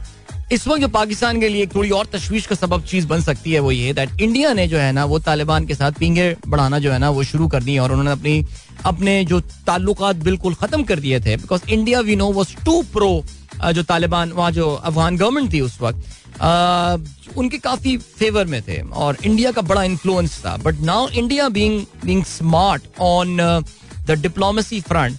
इस वक्त जो पाकिस्तान के लिए थोड़ी और तशवीश का सबब चीज़ बन सकती है वो ये दैट इंडिया ने जो है ना वो तालिबान के साथ पींगे बढ़ाना जो है ना वो शुरू कर दी और उन्होंने अपनी, अपने जो ताल्लुक बिल्कुल खत्म कर दिए थे because India we know was too pro जो तालिबान, वहाँ जो अफगान गवर्नमेंट थी उस वक्त उनके काफ़ी फेवर में थे और इंडिया का बड़ा इन्फ्लुएंस था। But now India being being smart on the diplomacy front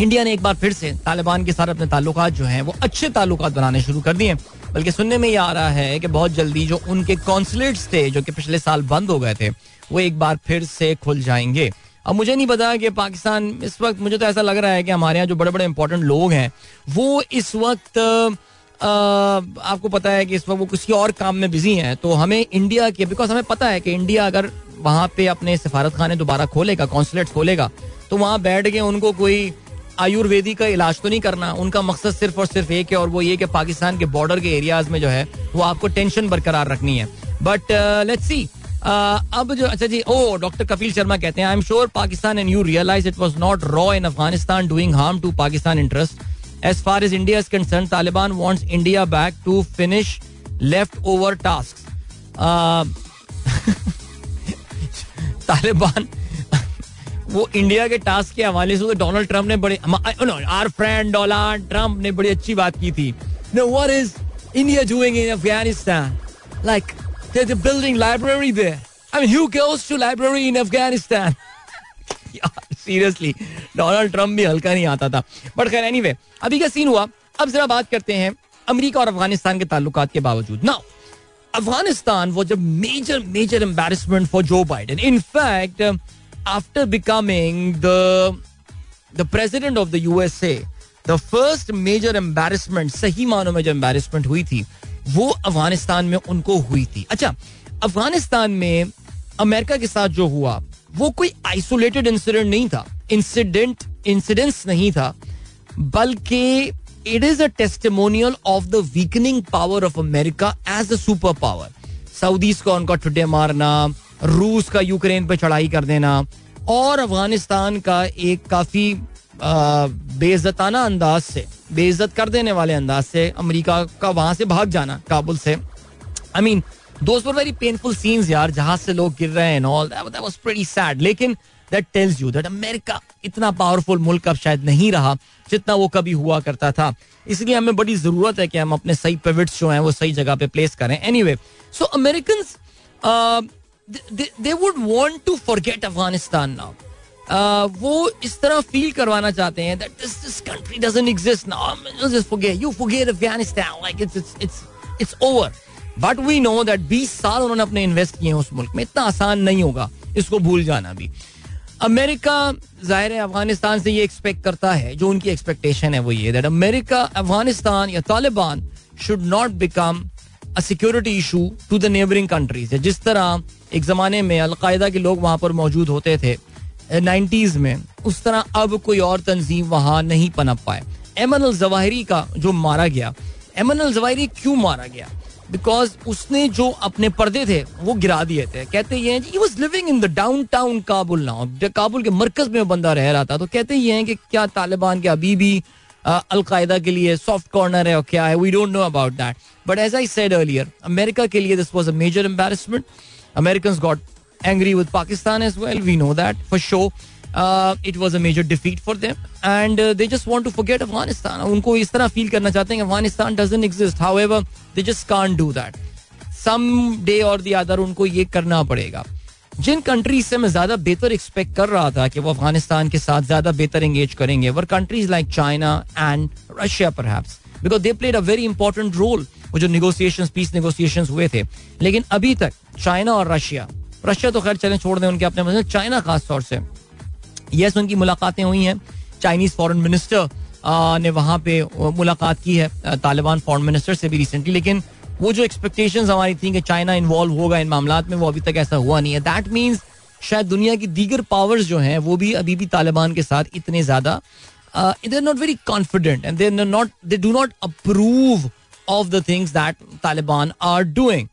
India ने एक बार फिर से तालिबान के साथ अपने ताल्लुक जो हैं वो अच्छे ताल्लुक बनाने शुरू कर दिए बल्कि सुनने में ये आ रहा है कि बहुत जल्दी जो उनके कॉन्सुलेट्स थे जो कि पिछले साल बंद हो गए थे वो एक बार फिर से खुल जाएँगे। अब मुझे नहीं पता कि पाकिस्तान इस वक्त मुझे तो ऐसा लग रहा है कि हमारे यहाँ जो बड़े बड़े इंपॉर्टेंट लोग हैं वो इस वक्त आ, आपको पता है कि इस वक्त वो किसी और काम में बिज़ी हैं तो हमें इंडिया के बिकॉज़ हमें पता है कि इंडिया अगर वहाँ पे अपने सफारत खाने दोबारा खोलेगा कॉन्सुलेट खोलेगा तो वहाँ बैठ के उनको कोई आयुर्वेदी का इलाज तो नहीं करना। उनका मकसद सिर्फ़ और सिर्फ़ एक है और वो ये कि पाकिस्तान के बॉर्डर के एरियाज़ में जो है, वो आपको टेंशन बरकरार रखनी है। बट लेट्स सी अब जो अच्छा जी, ओ डॉक्टर कपिल शर्मा कहते हैं I am sure Pakistan and you realize it was not raw in Afghanistan doing harm to Pakistan interest as far as India is concern Taliban wants India back to finish left over task Taliban वो India के task के हवाले से तो Donald Trump ने बड़े are friend Donald Trump ने बड़ी अच्छी बात की थी। No what is India doing in Afghanistan like They're building library there. I mean, who goes to library in Afghanistan? Seriously Donald Trump भी हल्का नहीं आता था। बट खैर एनीवे अभी क्या सीन हुआ। अब जरा बात करते हैं अमेरिका और अफ़गानिस्तान के ताल्लुकात के बावजूद। Now Afghanistan was a major major embarrassment for Joe Biden fact after becoming the the president of the USA the first major embarrassment सही मानों में जो एम्बेरसमेंट हुई थी, वो अफ़गानिस्तान में उनको हुई थी। अच्छा अफ़गानिस्तान में अमेरिका के साथ जो हुआ, वो कोई आइसोलेटेड इंसिडेंट नहीं था। इंसिडेंट इंसिडेंस नहीं था, बल्कि it is a testimonial of the weakening power of America as a super power Saudis का उनका ठुडे मारना रूस का यूक्रेन पे चढ़ाई कर देना और अफ़गानिस्तान का एक काफ़ी बेइज्जताना अंदाज से, बेइज्जत कर देने वाले अंदाज से अमेरिका का वहाँ से भाग जाना, काबुल से। आई मीन दोस्त वेरी पेनफुल सीन्स यार जहाज़ से लोग गिर रहे हैं all that was pretty sad लेकिन that tells you that America इतना पावरफुल मुल्क अब शायद नहीं रहा, जितना वो कभी हुआ करता था। इसलिए हमें बड़ी ज़रूरत है कि हम अपने सही पिविट्स जो हैं, वो सही जगह पे प्लेस करें। Anyway so American they would want to forget Afghanistan now वो इस तरह फील करवाना चाहते हैं that this this country doesn't exist now just forget you forget Afghanistan like it's it's it's it's over but we know that 20 साल उन्होंने अपने invest किए हैं उस मुल्क में. इतना आसान नहीं होगा. इसको भूल जाना भी. अमेरिका, ज़ाहिर है, अफ़गानिस्तान से ये एक्सपेक्ट करता है. जो उनकी एक्सपेक्टेशन है वो ये दैट अमेरिका, अफ़गानिस्तान या Taliban should not become security issue to the neighbouring countries है जिस तरह एक जमाने में अलकायदा के लोग वहाँ पर मौजूद होते थे नाइन्टीज में, उस तरह अब कोई और तंजीम वहाँ नहीं पनप पाए। एमन अल जवाहरी का जो मारा गया, एमन अल जवाहरी क्यों मारा गया? बिकॉज़ उसने जो अपने पर्दे थे, वो गिरा दिए थे। कहते ये he was living in the downtown Kabul now Kabul के मरकज में बंदा रह रहा था तो कहते ये हैं कि क्या तालिबान के अभी भी अलकायदा के लिए सॉफ्ट कॉर्नर है और क्या है? We don't know about that but as I said earlier America के लिए this was a major embarrassment American got angry with Pakistan as well we know that for show it was a major defeat for them and they just want to forget Afghanistan उनको इस तरह feel करना चाहते हैं Afghanistan doesn't exist however they just can't do that some day और दी उनको ये करना पड़ेगा. जिन कंट्रीज़ से मैं ज़्यादा बेहतर एक्सपेक्ट कर रहा था कि वो अफ़गानिस्तान के साथ ज़्यादा बेहतर एंगेज करेंगे वर countries like China and Russia पर because they played a very important role वो जो निगोसिएशन पीस निगोसिएशन हुए थे। लेकिन अभी तक चाइना और रशिया रशिया तो खैर चलें, छोड़ दें उनके अपने मतलब चाइना खास तौर से यस उनकी मुलाकातें हुई हैं। चाइनीज़ फॉरेन मिनिस्टर ने वहाँ पे मुलाकात की है, तालिबान फॉरेन मिनिस्टर से भी रिसेंटली लेकिन वो जो एक्सपेक्टेशन हमारी थी कि चाइना इन्वॉल्व होगा इन मामला में, वो अभी तक ऐसा हुआ नहीं है। दैट मीन्स शायद दुनिया की दीगर पावर्स जो हैं, वो भी अभी भी तालिबान के साथ इतने ज़्यादा they are not very confident and they not they do not approve of the things that Taliban are doing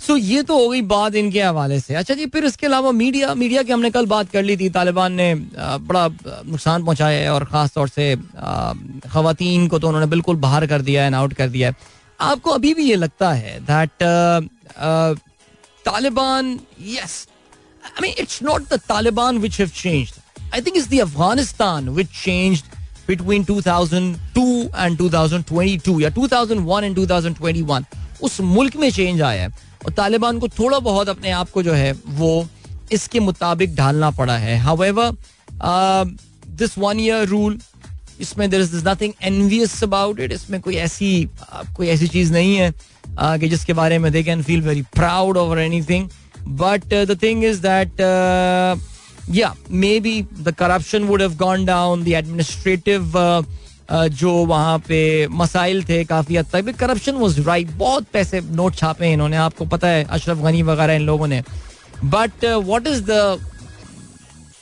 so ये तो हो गई बात इनके हवाले से। अच्छा जी, फिर इसके अलावा मीडिया मीडिया की हमने कल बात कर ली थी। तालिबान ने बड़ा नुकसान पहुँचाया है और ख़ास तौर से खातन को तो उन्होंने बिल्कुल बाहर कर दिया है आउट कर दिया है। आपको अभी भी ये लगता है that Taliban yes I mean it's not the Taliban which have changed I think it's the Afghanistan which changed between 2002 and 2022 या 2001 and 2021 उस मुल्क में चेंज आया है और तालिबान को थोड़ा बहुत अपने आप को जो है वो इसके मुताबिक ढालना पड़ा है. However this one year rule इसमें there is nothing envious about it इसमें कोई ऐसी कोई ऐसी चीज़ नहीं है कि जिसके बारे में they can feel very proud over anything but the thing is that yeah maybe the corruption would have gone down the administrative जो वहाँ पे मसाइल थे काफ़ी हद तक करप्शन वॉज़ राइट बहुत पैसे नोट छापे हैं इन्होंने, आपको पता है, अशरफ गनी वगैरह इन लोगों ने. But what is the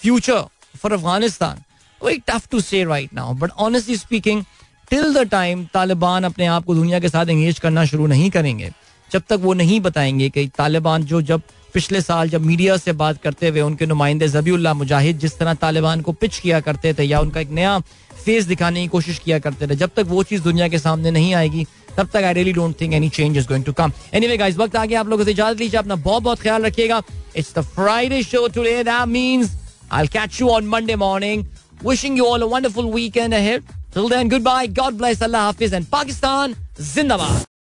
future for Afghanistan very tough to say right now but honestly speaking till the time Taliban अपने आप को दुनिया के साथ एंगेज करना शुरू नहीं करेंगे, जब तक वो नहीं बताएँगे कि तालिबान जो जब पिछले साल जब मीडिया से बात करते हुए उनके नुमाइंदे जबीउल्ला मुजाहिद जिस तरह तालिबान को पिच किया करते थे या उनका एक नया फेस दिखाने की कोशिश किया करते थे, जब तक वो चीज़ दुनिया के सामने नहीं आएगी, तब तक I really don't think any change is going to come anyway guys वक्त आगे आप लोगों से इजाज़त लीजिए, अपना बहुत बहुत ख्याल रखिएगा। It's the Friday show today that means I catch you on Monday morning wishing you all a wonderful weekend ahead. Till then, goodbye. God bless. Allah Hafiz and Pakistan Zindabad.